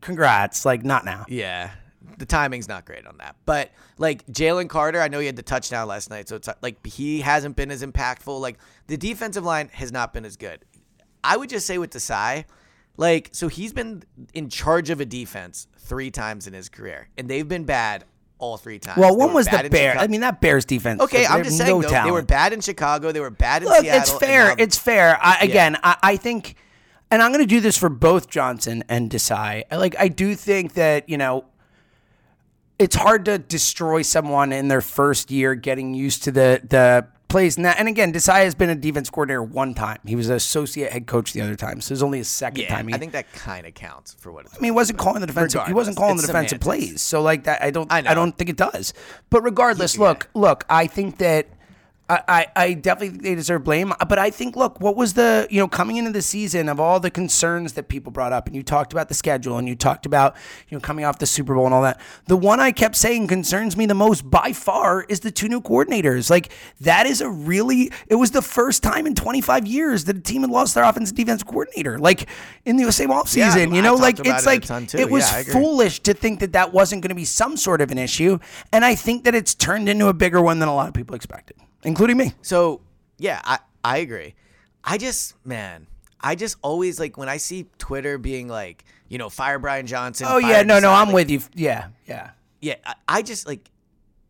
[SPEAKER 4] congrats. Like, not now.
[SPEAKER 5] Yeah. The timing's not great on that. But like Jalen Carter, I know he had the touchdown last night. So it's like he hasn't been as impactful. Like the defensive line has not been as good. I would just say with Desai, like, so he's been in charge of a defense three times in his career, and they've been bad all three times.
[SPEAKER 4] Well, one was the
[SPEAKER 5] in
[SPEAKER 4] Bear.
[SPEAKER 5] Chicago-
[SPEAKER 4] I mean, that Bears defense.
[SPEAKER 5] Okay, I'm just saying
[SPEAKER 4] no
[SPEAKER 5] though, they were bad in Chicago. They were bad in
[SPEAKER 4] Look,
[SPEAKER 5] Seattle.
[SPEAKER 4] it's fair.
[SPEAKER 5] now-
[SPEAKER 4] It's fair. I, again, I, I think, and I'm going to do this for both Johnson and Desai. I Like, I do think that you know, it's hard to destroy someone in their first year getting used to the the plays. And, that, and again, Desai has been a defense coordinator one time. He was an associate head coach the other time, so it was only his second
[SPEAKER 5] yeah,
[SPEAKER 4] time. He,
[SPEAKER 5] I think that kind of counts for what it's.
[SPEAKER 4] I mean, he wasn't calling the defensive. He wasn't calling the defensive
[SPEAKER 5] semantics.
[SPEAKER 4] plays. So like that, I don't.
[SPEAKER 5] I
[SPEAKER 4] I, don't think it does. But regardless, look, look. I think that. I, I, I definitely think they deserve blame, but I think look, what was the you know coming into the season of all the concerns that people brought up, and you talked about the schedule, and you talked about you know coming off the Super Bowl and all that. The one I kept saying concerns me the most by far is the two new coordinators. Like that is a really it was the first time in 25 years that a team had lost their offensive defense coordinator, like in the same offseason.
[SPEAKER 5] Yeah,
[SPEAKER 4] you know, like it's like
[SPEAKER 5] too.
[SPEAKER 4] it was
[SPEAKER 5] Yeah,
[SPEAKER 4] foolish to think that that wasn't going to be some sort of an issue, and I think that it's turned into a bigger one than a lot of people expected, including me.
[SPEAKER 5] So yeah, I I agree. I just man, I just always like when I see Twitter being like, you know, fire Brian Johnson.
[SPEAKER 4] Oh yeah, no, no, I'm
[SPEAKER 5] like,
[SPEAKER 4] with you. Yeah, yeah.
[SPEAKER 5] Yeah, I, I just like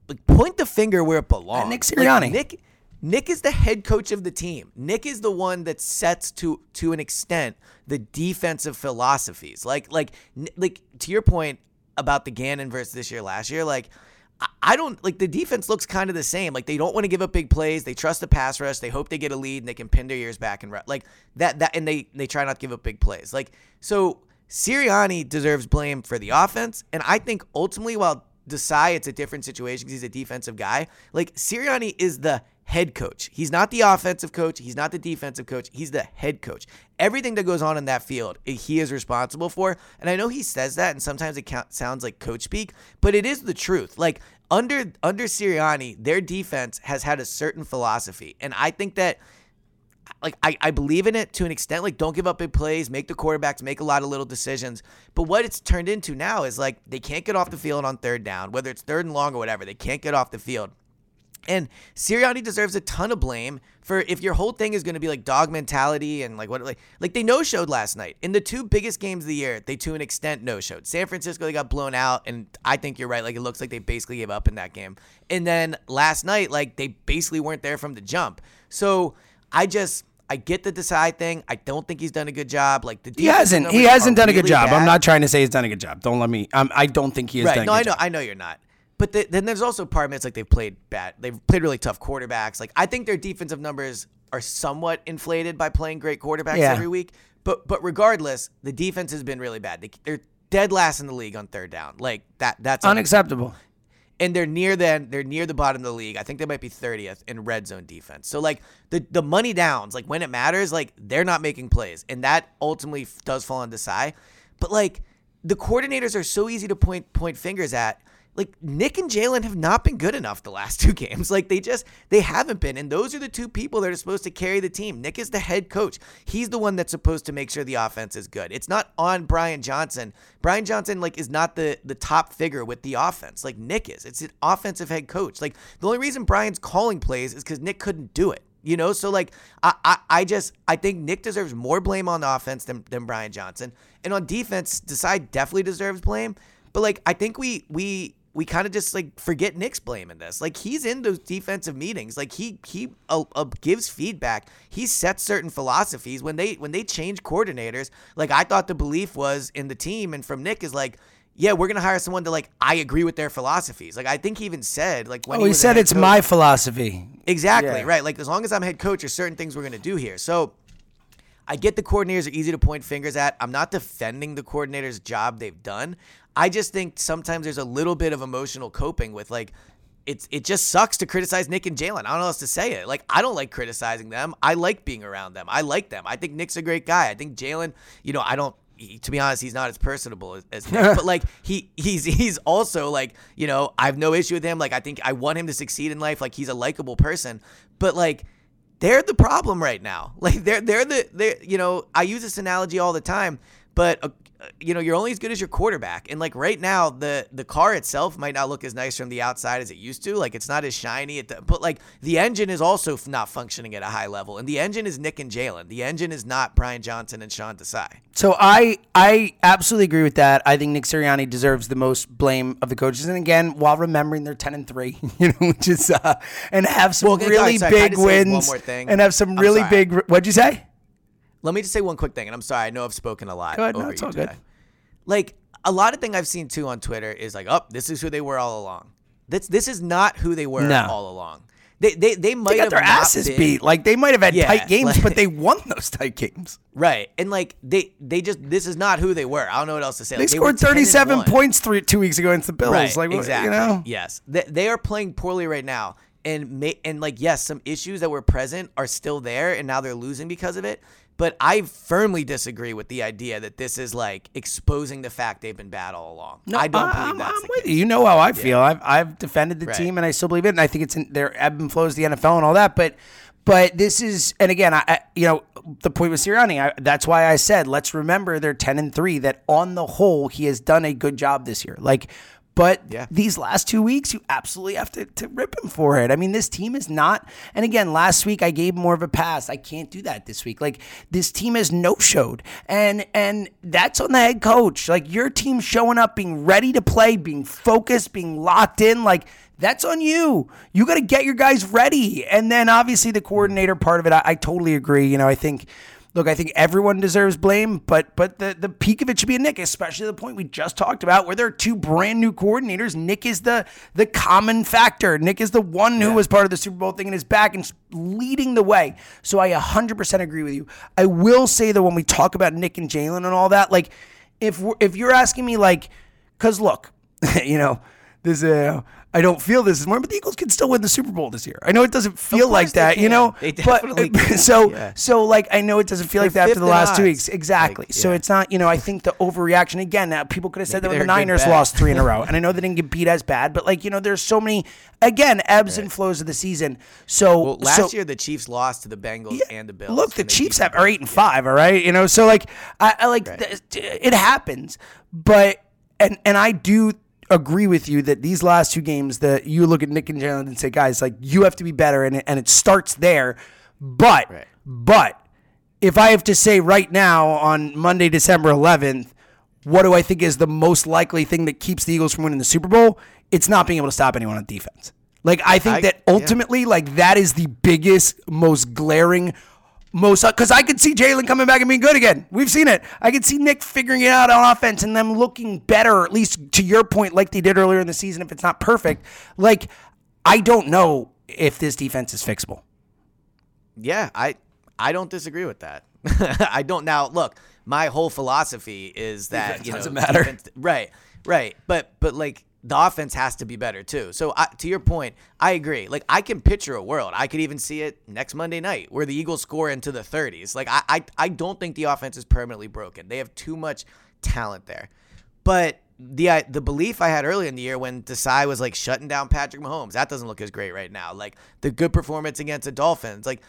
[SPEAKER 5] like point the finger where it belongs.
[SPEAKER 4] Uh, Nick
[SPEAKER 5] Like,
[SPEAKER 4] Sirianni.
[SPEAKER 5] Nick Nick is the head coach of the team. Nick is the one that sets to to an extent the defensive philosophies. Like like like to your point about the Gannon versus this year last year, like I- don't like the defense looks kind of the same. Like they don't want to give up big plays. They trust the pass rush. They hope they get a lead and they can pin their ears back and like that. That and they they try not to give up big plays. Like so, Sirianni deserves blame for the offense, and I think ultimately, while Desai, it's a different situation because he's a defensive guy. Like Sirianni is the head coach. He's not the offensive coach. He's not the defensive coach. He's the head coach. Everything that goes on in that field, eh, he is responsible for. And I know he says that, and sometimes it sounds like coach speak, but it is the truth. Like under under Sirianni, their defense has had a certain philosophy, and I think that like I, I believe in it to an extent. Like, don't give up big plays, make the quarterbacks make a lot of little decisions. But what it's turned into now is like they can't get off the field on third down, whether it's third and long or whatever. They can't get off the field. And Sirianni deserves a ton of blame for if your whole thing is going to be like dog mentality and like what like like they no showed last night in the two biggest games of the year. They to an extent no showed. San Francisco they got blown out, and I think you're right. Like it looks like they basically gave up in that game. And then last night, like they basically weren't there from the jump. So I just I get the Desai thing. I don't think he's done a good job. Like the
[SPEAKER 4] He hasn't. He hasn't done a good
[SPEAKER 5] really
[SPEAKER 4] job. I'm not trying to say he's done a good job. Don't let me. Um, I don't think he has
[SPEAKER 5] Right.
[SPEAKER 4] done.
[SPEAKER 5] No,
[SPEAKER 4] a
[SPEAKER 5] I know.
[SPEAKER 4] job.
[SPEAKER 5] I know you're not. But the, then there's also part of like they've played bad. They've played really tough quarterbacks. Like I think their defensive numbers are somewhat inflated by playing great quarterbacks
[SPEAKER 4] Yeah.
[SPEAKER 5] every week. But but regardless, the defense has been really bad. They, they're dead last in the league on third down. Like that. That's
[SPEAKER 4] Unacceptable.
[SPEAKER 5] and they're near the they're near the bottom of the league. I think they might be 30th in red zone defense. So like the the money downs, like when it matters, like they're not making plays, and that ultimately does fall on Desai. But like the coordinators are so easy to point point fingers at. Like Nick and Jalen have not been good enough the last two games. Like they just they haven't been, and those are the two people that are supposed to carry the team. Nick is the head coach. He's the one that's supposed to make sure the offense is good. It's not on Brian Johnson. Brian Johnson like is not the the top figure with the offense. Like Nick is. It's an offensive head coach. Like the only reason Brian's calling plays is because Nick couldn't do it. You know, so like I, I I just I think Nick deserves more blame on the offense than, than Brian Johnson. And on defense, Desai definitely deserves blame. But like I think we we we kind of just like forget Nick's blame in this. Like he's in those defensive meetings. Like he he uh, uh, gives feedback. He sets certain philosophies when they when they change coordinators. Like I thought the belief was in the team, and from Nick is like. Yeah, we're gonna hire someone to like. I agree with their philosophies. Like I think he even said like when
[SPEAKER 4] Oh, he
[SPEAKER 5] was the
[SPEAKER 4] said it's
[SPEAKER 5] coach-
[SPEAKER 4] my philosophy.
[SPEAKER 5] Exactly,
[SPEAKER 4] Yeah.
[SPEAKER 5] right. Like as long as I'm head coach, there's certain things we're gonna do here. So I get the coordinators are easy to point fingers at. I'm not defending the coordinator's job they've done. I just think sometimes there's a little bit of emotional coping with like it's it just sucks to criticize Nick and Jalen. I don't know how else to say it. Like I don't like criticizing them. I like being around them. I like them. I think Nick's a great guy. I think Jalen, you know, I don't to be honest, he's not as personable as, as Nick, but like he he's he's also like you know I have no issue with him. Like I think I want him to succeed in life. Like he's a likable person, but like they're the problem right now. Like they're they're the they you know I use this analogy all the time, but uh, you know you're only as good as your quarterback. And like right now the the car itself might not look as nice from the outside as it used to. Like it's not as shiny. It, but like the engine is also not functioning at a high level. And the engine is Nick and Jalen. The engine is not Brian Johnson and Sean Desai.
[SPEAKER 4] So I I absolutely agree with that. I think Nick Sirianni deserves the most blame of the coaches, and again, while remembering they're ten and three, you know, which is uh, and have some
[SPEAKER 5] Well,
[SPEAKER 4] really
[SPEAKER 5] sorry, I
[SPEAKER 4] big
[SPEAKER 5] say one
[SPEAKER 4] wins,
[SPEAKER 5] more thing?
[SPEAKER 4] and have some
[SPEAKER 5] I'm
[SPEAKER 4] really
[SPEAKER 5] sorry.
[SPEAKER 4] big. What'd you say?
[SPEAKER 5] Let me just say one quick thing, and I'm sorry. I know I've spoken a lot.
[SPEAKER 4] Go ahead, no, it's all good.
[SPEAKER 5] Like a lot of thing I've seen too on Twitter is like, "Oh, this is who they were all along." This this is not who they were
[SPEAKER 4] No.
[SPEAKER 5] all along. They they they might
[SPEAKER 4] They got
[SPEAKER 5] have
[SPEAKER 4] their asses
[SPEAKER 5] been-
[SPEAKER 4] beat. Like they might have had
[SPEAKER 5] Yeah,
[SPEAKER 4] tight games,
[SPEAKER 5] like-
[SPEAKER 4] but they won those tight games.
[SPEAKER 5] right, and like they they just this is not who they were. I don't know what else to say.
[SPEAKER 4] They
[SPEAKER 5] Like,
[SPEAKER 4] scored
[SPEAKER 5] 10
[SPEAKER 4] thirty-seven points three two weeks ago against the Bills.
[SPEAKER 5] Right,
[SPEAKER 4] like
[SPEAKER 5] exactly.
[SPEAKER 4] you know,
[SPEAKER 5] Yes, they, they are playing poorly right now, and may, and like yes, some issues that were present are still there, and now they're losing because of it. But I firmly disagree with the idea that this is like exposing the fact they've been bad all along. No, I don't believe
[SPEAKER 4] I'm-
[SPEAKER 5] that's
[SPEAKER 4] I'm with
[SPEAKER 5] case.
[SPEAKER 4] you. You know how I feel. I've I've defended the
[SPEAKER 5] Right.
[SPEAKER 4] team, and I still believe it. And I think it's in their ebb and flows, the NFL, and all that. But but this is, and again, I, I you know the point with Sirianni. I, that's why I said let's remember they're ten and three. That on the whole, he has done a good job this year. Like. But
[SPEAKER 5] Yeah.
[SPEAKER 4] these last two weeks, you absolutely have to, to rip him for it. I mean, this team is not. And again, last week I gave more of a pass. I can't do that this week. Like this team has no showed, and and that's on the head coach. Like your team showing up, being ready to play, being focused, being locked in. Like that's on you. You got to get your guys ready. And then obviously the coordinator part of it, I, I totally agree. You know, I think look, I think everyone deserves blame, but but the the peak of it should be a Nick, especially the point we just talked about, where there are two brand new coordinators. Nick is the the common factor. Nick is the one who was part of the Super Bowl thing and is back and leading the way. So I 100% agree with you. I will say that when we talk about Nick and Jalen and all that, like if we're, if you're asking me, like, because look, you know, there's a uh, I don't feel this is more, but the Eagles can still win the Super Bowl this year. I know it doesn't feel like that, you know,
[SPEAKER 5] They
[SPEAKER 4] but uh,
[SPEAKER 5] definitely can.
[SPEAKER 4] so
[SPEAKER 5] Yeah.
[SPEAKER 4] so like I know it doesn't feel like
[SPEAKER 5] They're
[SPEAKER 4] that after the last two weeks, exactly.
[SPEAKER 5] Like,
[SPEAKER 4] So it's not, you know, I think the overreaction again. Now people could have said that
[SPEAKER 5] Maybe
[SPEAKER 4] when the
[SPEAKER 5] they're a good
[SPEAKER 4] Niners lost three in a row, and I know they didn't get beat as bad, but like you know, there's so many again ebbs and flows of the season. So
[SPEAKER 5] Well, last
[SPEAKER 4] so,
[SPEAKER 5] year the Chiefs lost to the Bengals and the Bills.
[SPEAKER 4] Look, the Chiefs have are eight and five. All right, you know, so like I, I like th- it happens, but and and I do agree with you that these last two games that you look at Nick and Jalen and say, guys, like you have to be better, and it, and it starts there. But
[SPEAKER 5] Right.
[SPEAKER 4] but if I have to say right now on Monday, December 11th, what do I think is the most likely thing that keeps the Eagles from winning the Super Bowl? It's not being able to stop anyone on defense. Like I think
[SPEAKER 5] I-
[SPEAKER 4] that
[SPEAKER 5] yeah.
[SPEAKER 4] ultimately, like that is the biggest, most glaring, most because I could see Jalen coming back and being good again. We've seen it. I could see Nick figuring it out on offense and them looking better, at least to your point, like they did earlier in the season. If it's not perfect, like I don't know if this defense is fixable.
[SPEAKER 5] Yeah, I I don't disagree with that. I don't now look, my whole philosophy is that, you know,
[SPEAKER 4] doesn't matter.
[SPEAKER 5] defense- right. Right. But but like the offense has to be better too. So I, to your point, I agree. Like I can picture a world. I could even see it next Monday night where the Eagles score into the 30s. Like I I, I don't think the offense is permanently broken. They have too much talent there. But the the belief I had earlier in the year when Desai was like shutting down Patrick Mahomes, that doesn't look as great right now. Like the good performance against the Dolphins, like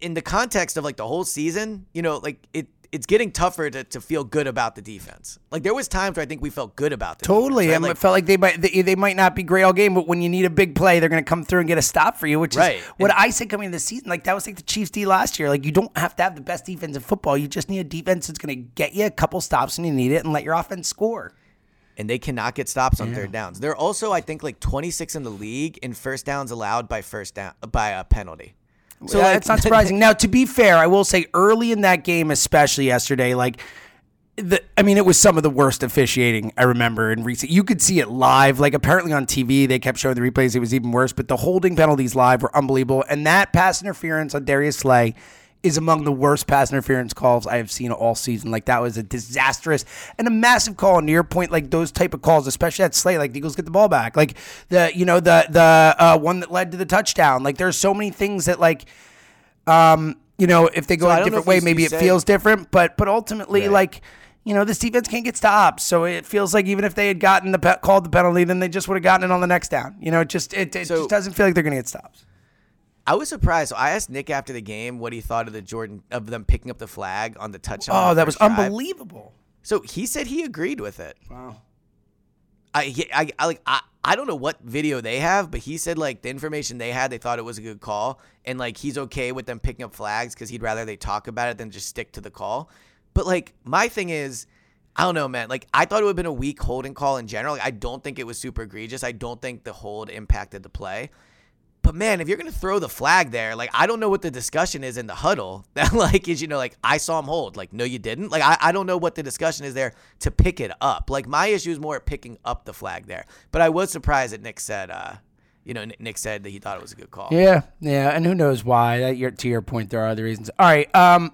[SPEAKER 5] in the context of like the whole season, you know, like it it's getting tougher to, to feel good about the defense. Like there was times where I think we felt good about the
[SPEAKER 4] Totally.
[SPEAKER 5] defense,
[SPEAKER 4] and
[SPEAKER 5] right?
[SPEAKER 4] it
[SPEAKER 5] Like,
[SPEAKER 4] felt like they might they, they might not be great all game, but when you need a big play, they're going to come through and get a stop for you, which
[SPEAKER 5] Right.
[SPEAKER 4] is what I said coming into the season. Like that was like the Chiefs D last year. Like you don't have to have the best defense in football. You just need a defense that's going to get you a couple stops when you need it and let your offense score.
[SPEAKER 5] and they cannot get stops on third downs. They're also, I think, like 26 in the league in first downs allowed by first down by a penalty.
[SPEAKER 4] So yeah, it's not surprising. now, to be fair, I will say early in that game, especially yesterday, like the, I mean, it was some of the worst officiating I remember in recent. You could see it live. Like apparently on TV, they kept showing the replays. It was even worse. But the holding penalties live were unbelievable. And that pass interference on Darius Slay is among the worst pass interference calls I have seen all season. Like that was a disastrous and a massive call. To your point, like those type of calls, especially at Slay, like the Eagles get the ball back. Like the you know the the uh, one that led to the touchdown. Like there's so many things that like um, you know, if they go
[SPEAKER 5] So
[SPEAKER 4] a different way, maybe it feels different. But but ultimately,
[SPEAKER 5] Right.
[SPEAKER 4] like you know, this defense can't get stopped. So it feels like even if they had gotten the pe- called the penalty, then they just would have gotten it on the next down. You know, it just it, it
[SPEAKER 5] So-
[SPEAKER 4] just doesn't feel like they're going to get stops.
[SPEAKER 5] I was surprised. So I asked Nick after the game what he thought of the Jordan of them picking up the flag on the touchdown.
[SPEAKER 4] Oh,
[SPEAKER 5] the
[SPEAKER 4] that was
[SPEAKER 5] drive.
[SPEAKER 4] unbelievable.
[SPEAKER 5] So he said he agreed with it.
[SPEAKER 4] Wow.
[SPEAKER 5] I, I, I like I, I don't know what video they have, but he said like the information they had, they thought it was a good call, and like he's okay with them picking up flags because he'd rather they talk about it than just stick to the call. But like my thing is, I don't know, man. Like I thought it would have been a weak holding call in general. Like, I don't think it was super egregious. I don't think the hold impacted the play. But man, if you're gonna throw the flag there, like I don't know what the discussion is in the huddle. That like is you know like I saw him hold. Like no, you didn't. Like I, I don't know what the discussion is there to pick it up. Like my issue is more at picking up the flag there. But I was surprised that Nick said, uh, you know, Nick- said that he thought it was a good call.
[SPEAKER 4] Yeah, yeah, and who knows why? That your, to your point, there are other reasons. All right, um,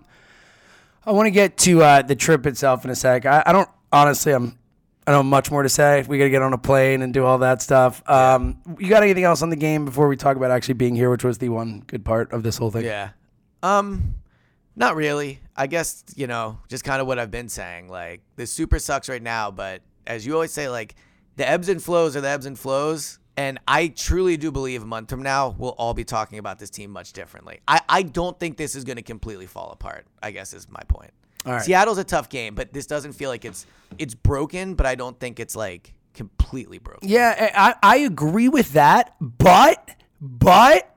[SPEAKER 4] I want to get to uh, the trip itself in a sec. I, I don't honestly, I'm, I don't have much more to say. We got to get on a plane and do all that stuff. Um, you got anything else on the game before we talk about actually being here, which was the one good part of this whole thing?
[SPEAKER 5] Yeah. Um, not really. I guess you know, just kind of what I've been saying. Like this super sucks right now, but as you always say, like the ebbs and flows are the ebbs and flows. And I truly do believe a month from now we'll all be talking about this team much differently. I, I don't think this is going to completely fall apart. I guess is my point.
[SPEAKER 4] Right.
[SPEAKER 5] Seattle's a tough game, but this doesn't feel like it's it's broken. But I don't think it's like completely broken.
[SPEAKER 4] Yeah, I, I agree with that, but but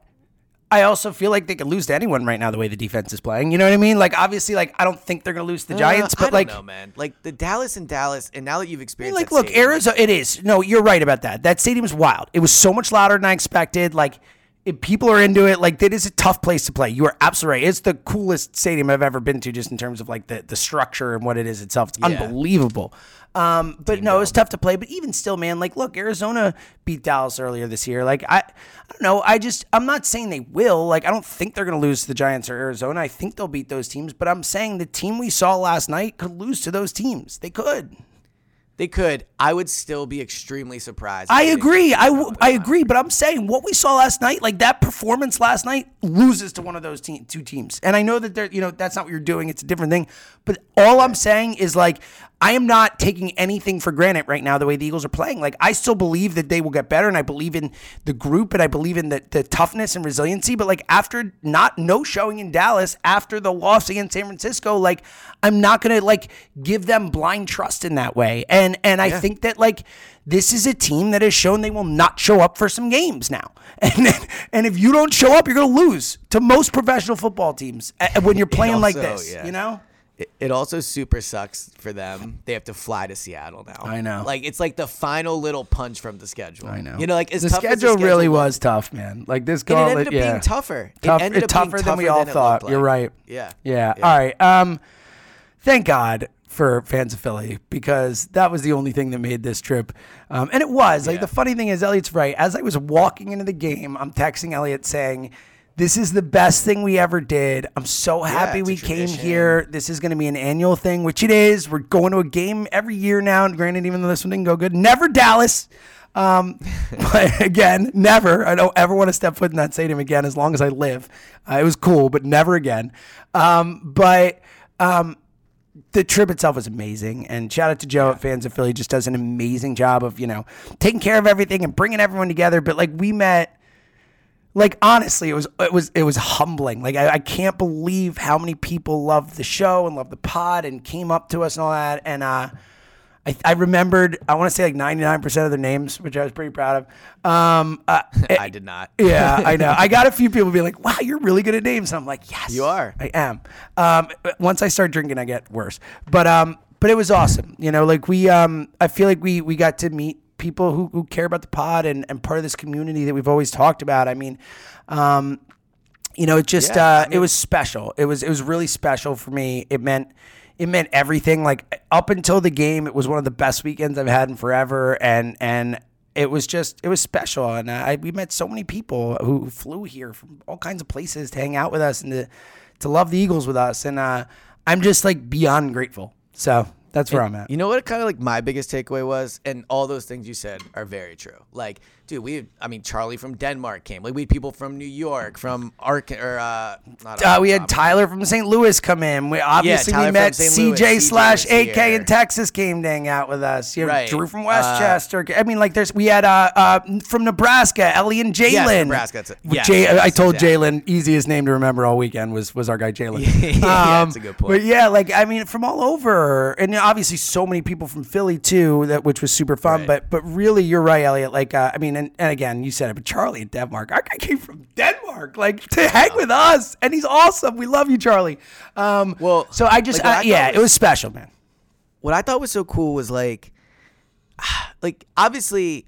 [SPEAKER 4] I also feel like they could lose to anyone right now the way the defense is playing. You know what I mean? Like obviously, like I don't think they're gonna lose to the Giants,
[SPEAKER 5] Uh, I
[SPEAKER 4] but
[SPEAKER 5] don't
[SPEAKER 4] like.
[SPEAKER 5] know, man. Like the Dallas and Dallas, and now that you've
[SPEAKER 4] I mean,
[SPEAKER 5] experienced,
[SPEAKER 4] like, look,
[SPEAKER 5] stadium, like,
[SPEAKER 4] Arizona. It is no, you're right about that. That stadium is wild. It was so much louder than I expected. Like, people are into it, like it is a tough place to play. You are absolutely right. It's the coolest stadium I've ever been to, just in terms of like the the structure and what it is itself. It's unbelievable. Um, but no, it's tough to play. But even still, man, like look, Arizona beat Dallas earlier this year. Like I, I don't know. I just I'm not saying they will. Like I don't think they're going to lose to the Giants or Arizona. I think they'll beat those teams. But I'm saying the team we saw last night could lose to those teams. They could.
[SPEAKER 5] They could. I would still be extremely surprised.
[SPEAKER 4] I agree. I, w-. I agree, but I'm saying what we saw last night, like that performance last night, loses to one of those te- two teams. And I know that they're, you know, that's not what you're doing. It's a different thing. But all I'm saying is like, I am not taking anything for granted right now. The way the Eagles are playing, like I still believe that they will get better, and I believe in the group, and I believe in the, the toughness and resiliency. But like after not no showing in Dallas, after the loss against San Francisco, like I'm not gonna like give them blind trust in that way. And and I think that like this is a team that has shown they will not show up for some games now. And then, and if you don't show up, you're going to lose to most professional football teams uh, when you're playing like this,
[SPEAKER 5] yeah.
[SPEAKER 4] you know?
[SPEAKER 5] It, it also super sucks for them. They have to fly to Seattle now.
[SPEAKER 4] I know.
[SPEAKER 5] Like it's like the final little punch from the schedule.
[SPEAKER 4] I know.
[SPEAKER 5] You know, like as
[SPEAKER 4] the
[SPEAKER 5] tough as
[SPEAKER 4] schedule really
[SPEAKER 5] was.
[SPEAKER 4] was tough, man. Like this
[SPEAKER 5] And it ended up
[SPEAKER 4] yeah.
[SPEAKER 5] being tougher. It
[SPEAKER 4] Tough,
[SPEAKER 5] ended
[SPEAKER 4] it's
[SPEAKER 5] up being
[SPEAKER 4] tougher than we all
[SPEAKER 5] than
[SPEAKER 4] thought.
[SPEAKER 5] looked
[SPEAKER 4] You're
[SPEAKER 5] like.
[SPEAKER 4] right.
[SPEAKER 5] Yeah.
[SPEAKER 4] yeah. All right. Um, thank God for fans of Philly because that was the only thing that made this trip. Um, and it was like
[SPEAKER 5] Yeah.
[SPEAKER 4] the funny thing is, Eliot's right. As I was walking into the game, I'm texting Eliot saying. This is the best thing we ever did. I'm so happy
[SPEAKER 5] a
[SPEAKER 4] we came here. This is going to be an annual thing, which it is. We're going to a game every year now. And granted, even though this one didn't go good, never Dallas. Um, but again, never. I don't ever want to step foot in that stadium again as long as I live. Uh, it was cool, but never again. Um, but um, the trip itself was amazing. And shout out to Joe at Fans of Philly, just does an amazing job of, you know, taking care of everything and bringing everyone together. But like we met like honestly, it was it was it was humbling. Like I, I can't believe how many people loved the show and loved the pod and came up to us and all that. And uh, I, I remembered I want to say like ninety nine percent of their names, which I was pretty proud of. Um, uh,
[SPEAKER 5] I did not.
[SPEAKER 4] yeah, I know. I got a few people be like, "Wow, you're really good at names." And I'm like, "Yes,
[SPEAKER 5] You are.
[SPEAKER 4] I am." Um, once I start drinking, I get worse. But um, but it was awesome. You know, like we um, I feel like we we got to meet people who, who care about the pod and, and part of this community that we've always talked about. I mean, um, you know, it just
[SPEAKER 5] Yeah,
[SPEAKER 4] uh,
[SPEAKER 5] I
[SPEAKER 4] it was special. It was it was really special for me. It meant it meant everything. Like up until the game, it was one of the best weekends I've had in forever, and and it was just it was special. And I we met so many people who flew here from all kinds of places to hang out with us and to to love the Eagles with us. And uh, I'm just like beyond grateful. So that's where I'm at.
[SPEAKER 5] You know what kind of like my biggest takeaway was, and all those things you said are very true. Like, dude, we, I mean, Charlie from Denmark came. Like, we had people from New York, from Ark, or uh, not
[SPEAKER 4] Uh, we had Tyler from St. Louis come in. We obviously
[SPEAKER 5] Tyler
[SPEAKER 4] we met CJ slash AK in Texas came to hang out with us. You
[SPEAKER 5] Right.
[SPEAKER 4] Drew from
[SPEAKER 5] Uh,
[SPEAKER 4] Westchester. I mean, like there's we had uh, uh from Nebraska, Ellie and Jalen.
[SPEAKER 5] Yes, Nebraska, that's it. Yes,
[SPEAKER 4] Jay-
[SPEAKER 5] yes,
[SPEAKER 4] I told
[SPEAKER 5] exactly.
[SPEAKER 4] Jalen easiest name to remember all weekend was was our guy Jalen.
[SPEAKER 5] Yeah, that's a good point.
[SPEAKER 4] But yeah, like I mean, from all over, and obviously so many people from Philly too, that which was super fun.
[SPEAKER 5] Right.
[SPEAKER 4] But but really, you're right, Eliot. Like uh, I mean, and, and again, you said it, but Charlie in Denmark, our guy came from Denmark, like to hang with us, and he's awesome. We love you, Charlie. Um,
[SPEAKER 5] Well,
[SPEAKER 4] so I just
[SPEAKER 5] like,
[SPEAKER 4] uh,
[SPEAKER 5] I thought
[SPEAKER 4] yeah, it
[SPEAKER 5] was-
[SPEAKER 4] was special, man.
[SPEAKER 5] what I thought was so cool was like, like obviously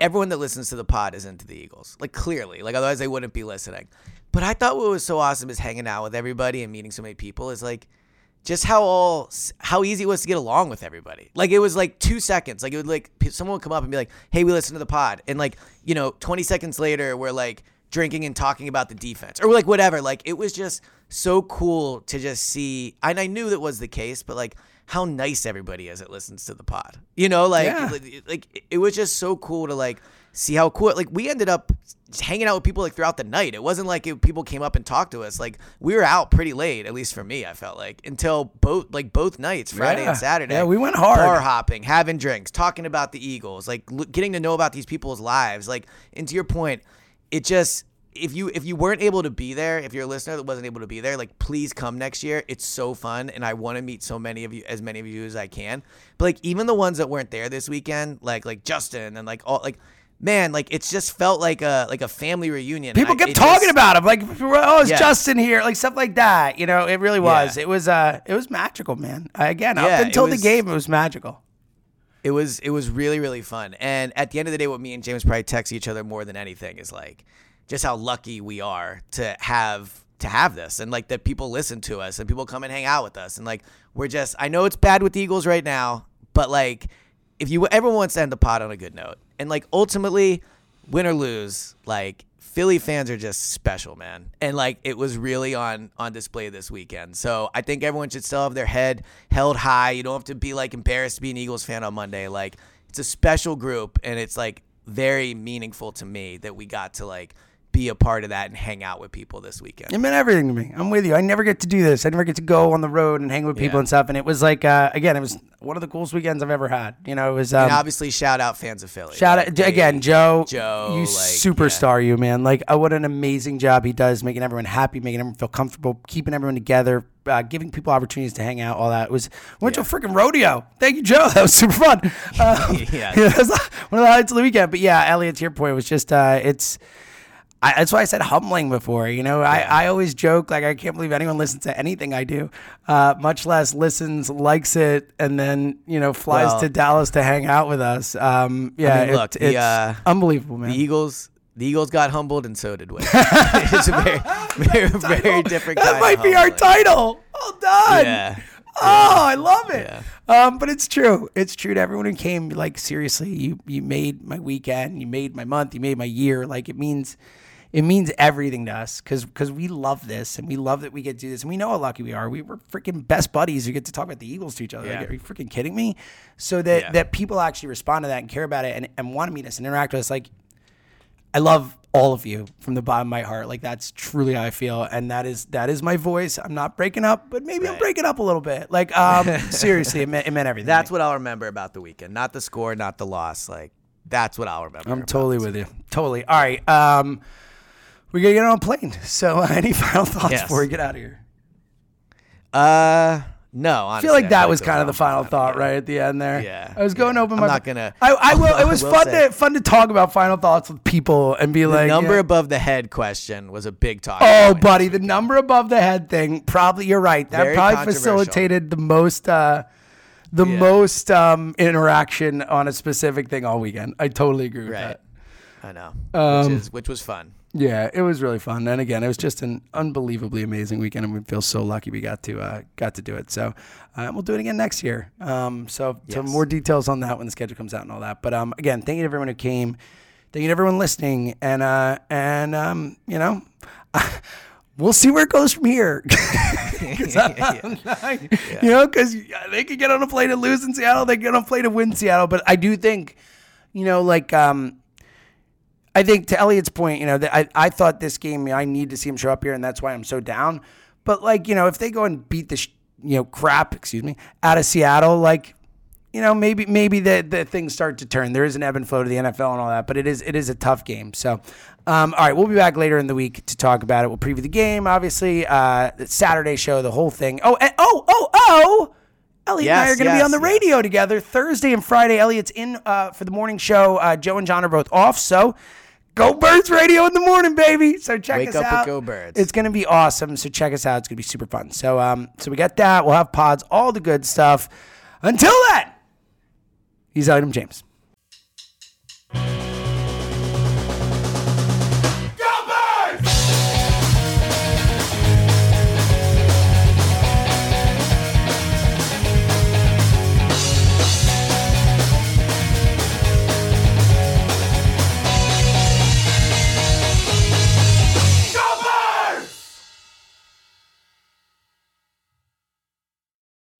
[SPEAKER 5] everyone that listens to the pod is into the Eagles, like clearly, like otherwise they wouldn't be listening. But I thought what was so awesome is hanging out with everybody and meeting so many people is like just how all how easy it was to get along with everybody. Like it was like two seconds. Like it would like someone would come up and be like, "Hey, we listen to the pod," and like you know, twenty seconds later, we're like drinking and talking about the defense or like whatever. Like it was just so cool to just see. And I knew that was the case, but like how nice everybody is that listens to the pod. You know, like
[SPEAKER 4] Yeah.
[SPEAKER 5] like, like it was just so cool to like see how cool. Like we ended up hanging out with people like throughout the night. It wasn't like it, people came up and talked to us. Like we were out pretty late, at least for me. I felt like until both like both nights, Friday
[SPEAKER 4] Yeah.
[SPEAKER 5] and Saturday.
[SPEAKER 4] Yeah, we went hard.
[SPEAKER 5] Bar hopping, having drinks, talking about the Eagles, like l- getting to know about these people's lives. Like, and to your point, it just if you if you weren't able to be there, if you're a listener that wasn't able to be there, like please come next year. It's so fun, and I want to meet so many of you, as many of you as I can. But like even the ones that weren't there this weekend, like like Justin and like all like. Man, like it's just felt like a like a family reunion.
[SPEAKER 4] People
[SPEAKER 5] I-
[SPEAKER 4] kept talking
[SPEAKER 5] just-
[SPEAKER 4] about him, like, "Oh, is
[SPEAKER 5] Yeah.
[SPEAKER 4] Justin here?" Like stuff like that. You know, it really was.
[SPEAKER 5] Yeah.
[SPEAKER 4] It was. Uh, it was magical, man. Again,
[SPEAKER 5] Yeah,
[SPEAKER 4] up until the game, it was magical.
[SPEAKER 5] It was it was really really fun. And at the end of the day, what me and James probably text each other more than anything is like, just how lucky we are to have to have this and like that people listen to us and people come and hang out with us and like we're just I know it's bad with the Eagles right now, but like if you everyone wants to end the pot on a good note. And like ultimately, win or lose, like Philly fans are just special, man. And like it was really on on display this weekend. So I think everyone should still have their head held high. You don't have to be like embarrassed to be an Eagles fan on Monday. Like it's a special group and it's like very meaningful to me that we got to like be a part of that and hang out with people this weekend.
[SPEAKER 4] It meant everything to me. I'm with you. I never get to do this. I never get to go on the road and hang with people
[SPEAKER 5] Yeah.
[SPEAKER 4] and stuff. And it was like, uh, again, it was one of the coolest weekends I've ever had. You know, it was. Um,
[SPEAKER 5] and obviously shout out fans of Philly.
[SPEAKER 4] Shout
[SPEAKER 5] Like,
[SPEAKER 4] out
[SPEAKER 5] they-
[SPEAKER 4] again, Joe.
[SPEAKER 5] Joe,
[SPEAKER 4] you
[SPEAKER 5] like,
[SPEAKER 4] superstar, you man. Like, uh, what an amazing job he does, making everyone happy, making everyone feel comfortable, keeping everyone together, uh, giving people opportunities to hang out. All that it was. we Went to a freaking rodeo. Thank you, Joe. That was super fun. Um,
[SPEAKER 5] Yeah.
[SPEAKER 4] that was one of the highlights of the weekend. But yeah, Eliot, to your point, was just uh, it's. I, that's why I said humbling before. You know, I, I always joke like I can't believe anyone listens to anything I do, uh, much less listens, likes it, and then you know flies
[SPEAKER 5] Well-
[SPEAKER 4] to Dallas to hang out with us. Um, yeah,
[SPEAKER 5] mean, look,
[SPEAKER 4] it-
[SPEAKER 5] the,
[SPEAKER 4] it's
[SPEAKER 5] uh,
[SPEAKER 4] unbelievable, man.
[SPEAKER 5] The Eagles, the Eagles got humbled, and so did we. it's a very, very, very different.
[SPEAKER 4] that might be our title. Well done.
[SPEAKER 5] Yeah.
[SPEAKER 4] Oh, I love it. Um, but it's true. It's true to everyone who came. Like seriously, you you made my weekend. You made my month. You made my year. Like it means. It means everything to us because because we love this and we love that we get to do this and we know how lucky we are. We were freaking best buddies who get to talk about the Eagles to each other.
[SPEAKER 5] Yeah.
[SPEAKER 4] Like, are you freaking kidding me? So that
[SPEAKER 5] Yeah.
[SPEAKER 4] that people actually respond to that and care about it and, and want to meet us and interact with us. Like I love all of you from the bottom of my heart. Like that's truly how I feel, and that is that is my voice. I'm not breaking up, but maybe I'm breaking up a little bit. Like um, seriously, it meant, it meant everything.
[SPEAKER 5] That's what I'll remember about the weekend, not the score, not the loss. Like that's what I'll remember.
[SPEAKER 4] I'm totally with you. Totally. All right. Um, we gotta get on a plane. So, uh, any final thoughts
[SPEAKER 5] Yes.
[SPEAKER 4] before we get out of here?
[SPEAKER 5] Uh, no.
[SPEAKER 4] I feel like that was kind of the final thought,
[SPEAKER 5] right?
[SPEAKER 4] at the end there.
[SPEAKER 5] Yeah.
[SPEAKER 4] I was going
[SPEAKER 5] Yeah.
[SPEAKER 4] to open
[SPEAKER 5] I'm
[SPEAKER 4] my.
[SPEAKER 5] not gonna-
[SPEAKER 4] I, I will. It was
[SPEAKER 5] will
[SPEAKER 4] fun
[SPEAKER 5] say-
[SPEAKER 4] to fun to talk about final thoughts with people and be
[SPEAKER 5] The
[SPEAKER 4] like
[SPEAKER 5] number
[SPEAKER 4] yeah.
[SPEAKER 5] above the head question was a big talk.
[SPEAKER 4] Oh, buddy, the number above the head thing. Probably you're right. That
[SPEAKER 5] Very
[SPEAKER 4] probably
[SPEAKER 5] controversial.
[SPEAKER 4] facilitated the most, uh, the
[SPEAKER 5] Yeah.
[SPEAKER 4] most um, interaction on a specific thing all weekend. I totally agree with
[SPEAKER 5] Right.
[SPEAKER 4] that.
[SPEAKER 5] I know.
[SPEAKER 4] Um,
[SPEAKER 5] which is which was fun.
[SPEAKER 4] Yeah, it was really fun, and again, it was just an unbelievably amazing weekend, and we feel so lucky we got to uh, got to do it. So uh, we'll do it again next year. Um, so some
[SPEAKER 5] Yes.
[SPEAKER 4] more details on that when the schedule comes out and all that. But um, again, thank you to everyone who came. Thank you to everyone listening, and uh, and um, you know. We'll see where it goes from here. 'Cause I- You know, because they could get on a plane and lose in Seattle. They could get on a plane to win Seattle. But I do think, you know, like um, I think to Eliot's point, you know, that I, I thought this game, I need to see him show up here, and that's why I'm so down. But like, you know, if they go and beat the, sh- you know, crap, excuse me, out of Seattle, like, you know, maybe maybe the the things start to turn. There is an ebb and flow to the NFL and all that, but it is it is a tough game. So, um, all right, we'll be back later in the week to talk about it. We'll preview the game, obviously, uh, the Saturday show, the whole thing. Oh, and, oh, oh, oh. Eliot and I are going to be on the
[SPEAKER 5] yes.
[SPEAKER 4] radio together Thursday and Friday. Eliot's in uh, for the morning show. Uh, Joe and John are both off, so Go Birds Radio in the morning, baby. So check
[SPEAKER 5] Wake
[SPEAKER 4] us
[SPEAKER 5] up
[SPEAKER 4] out.
[SPEAKER 5] Go Birds.
[SPEAKER 4] It's gonna be awesome. So check us out. It's gonna be super fun. So um, so we got that. We'll have pods, all the good stuff. Until then, he's Item James.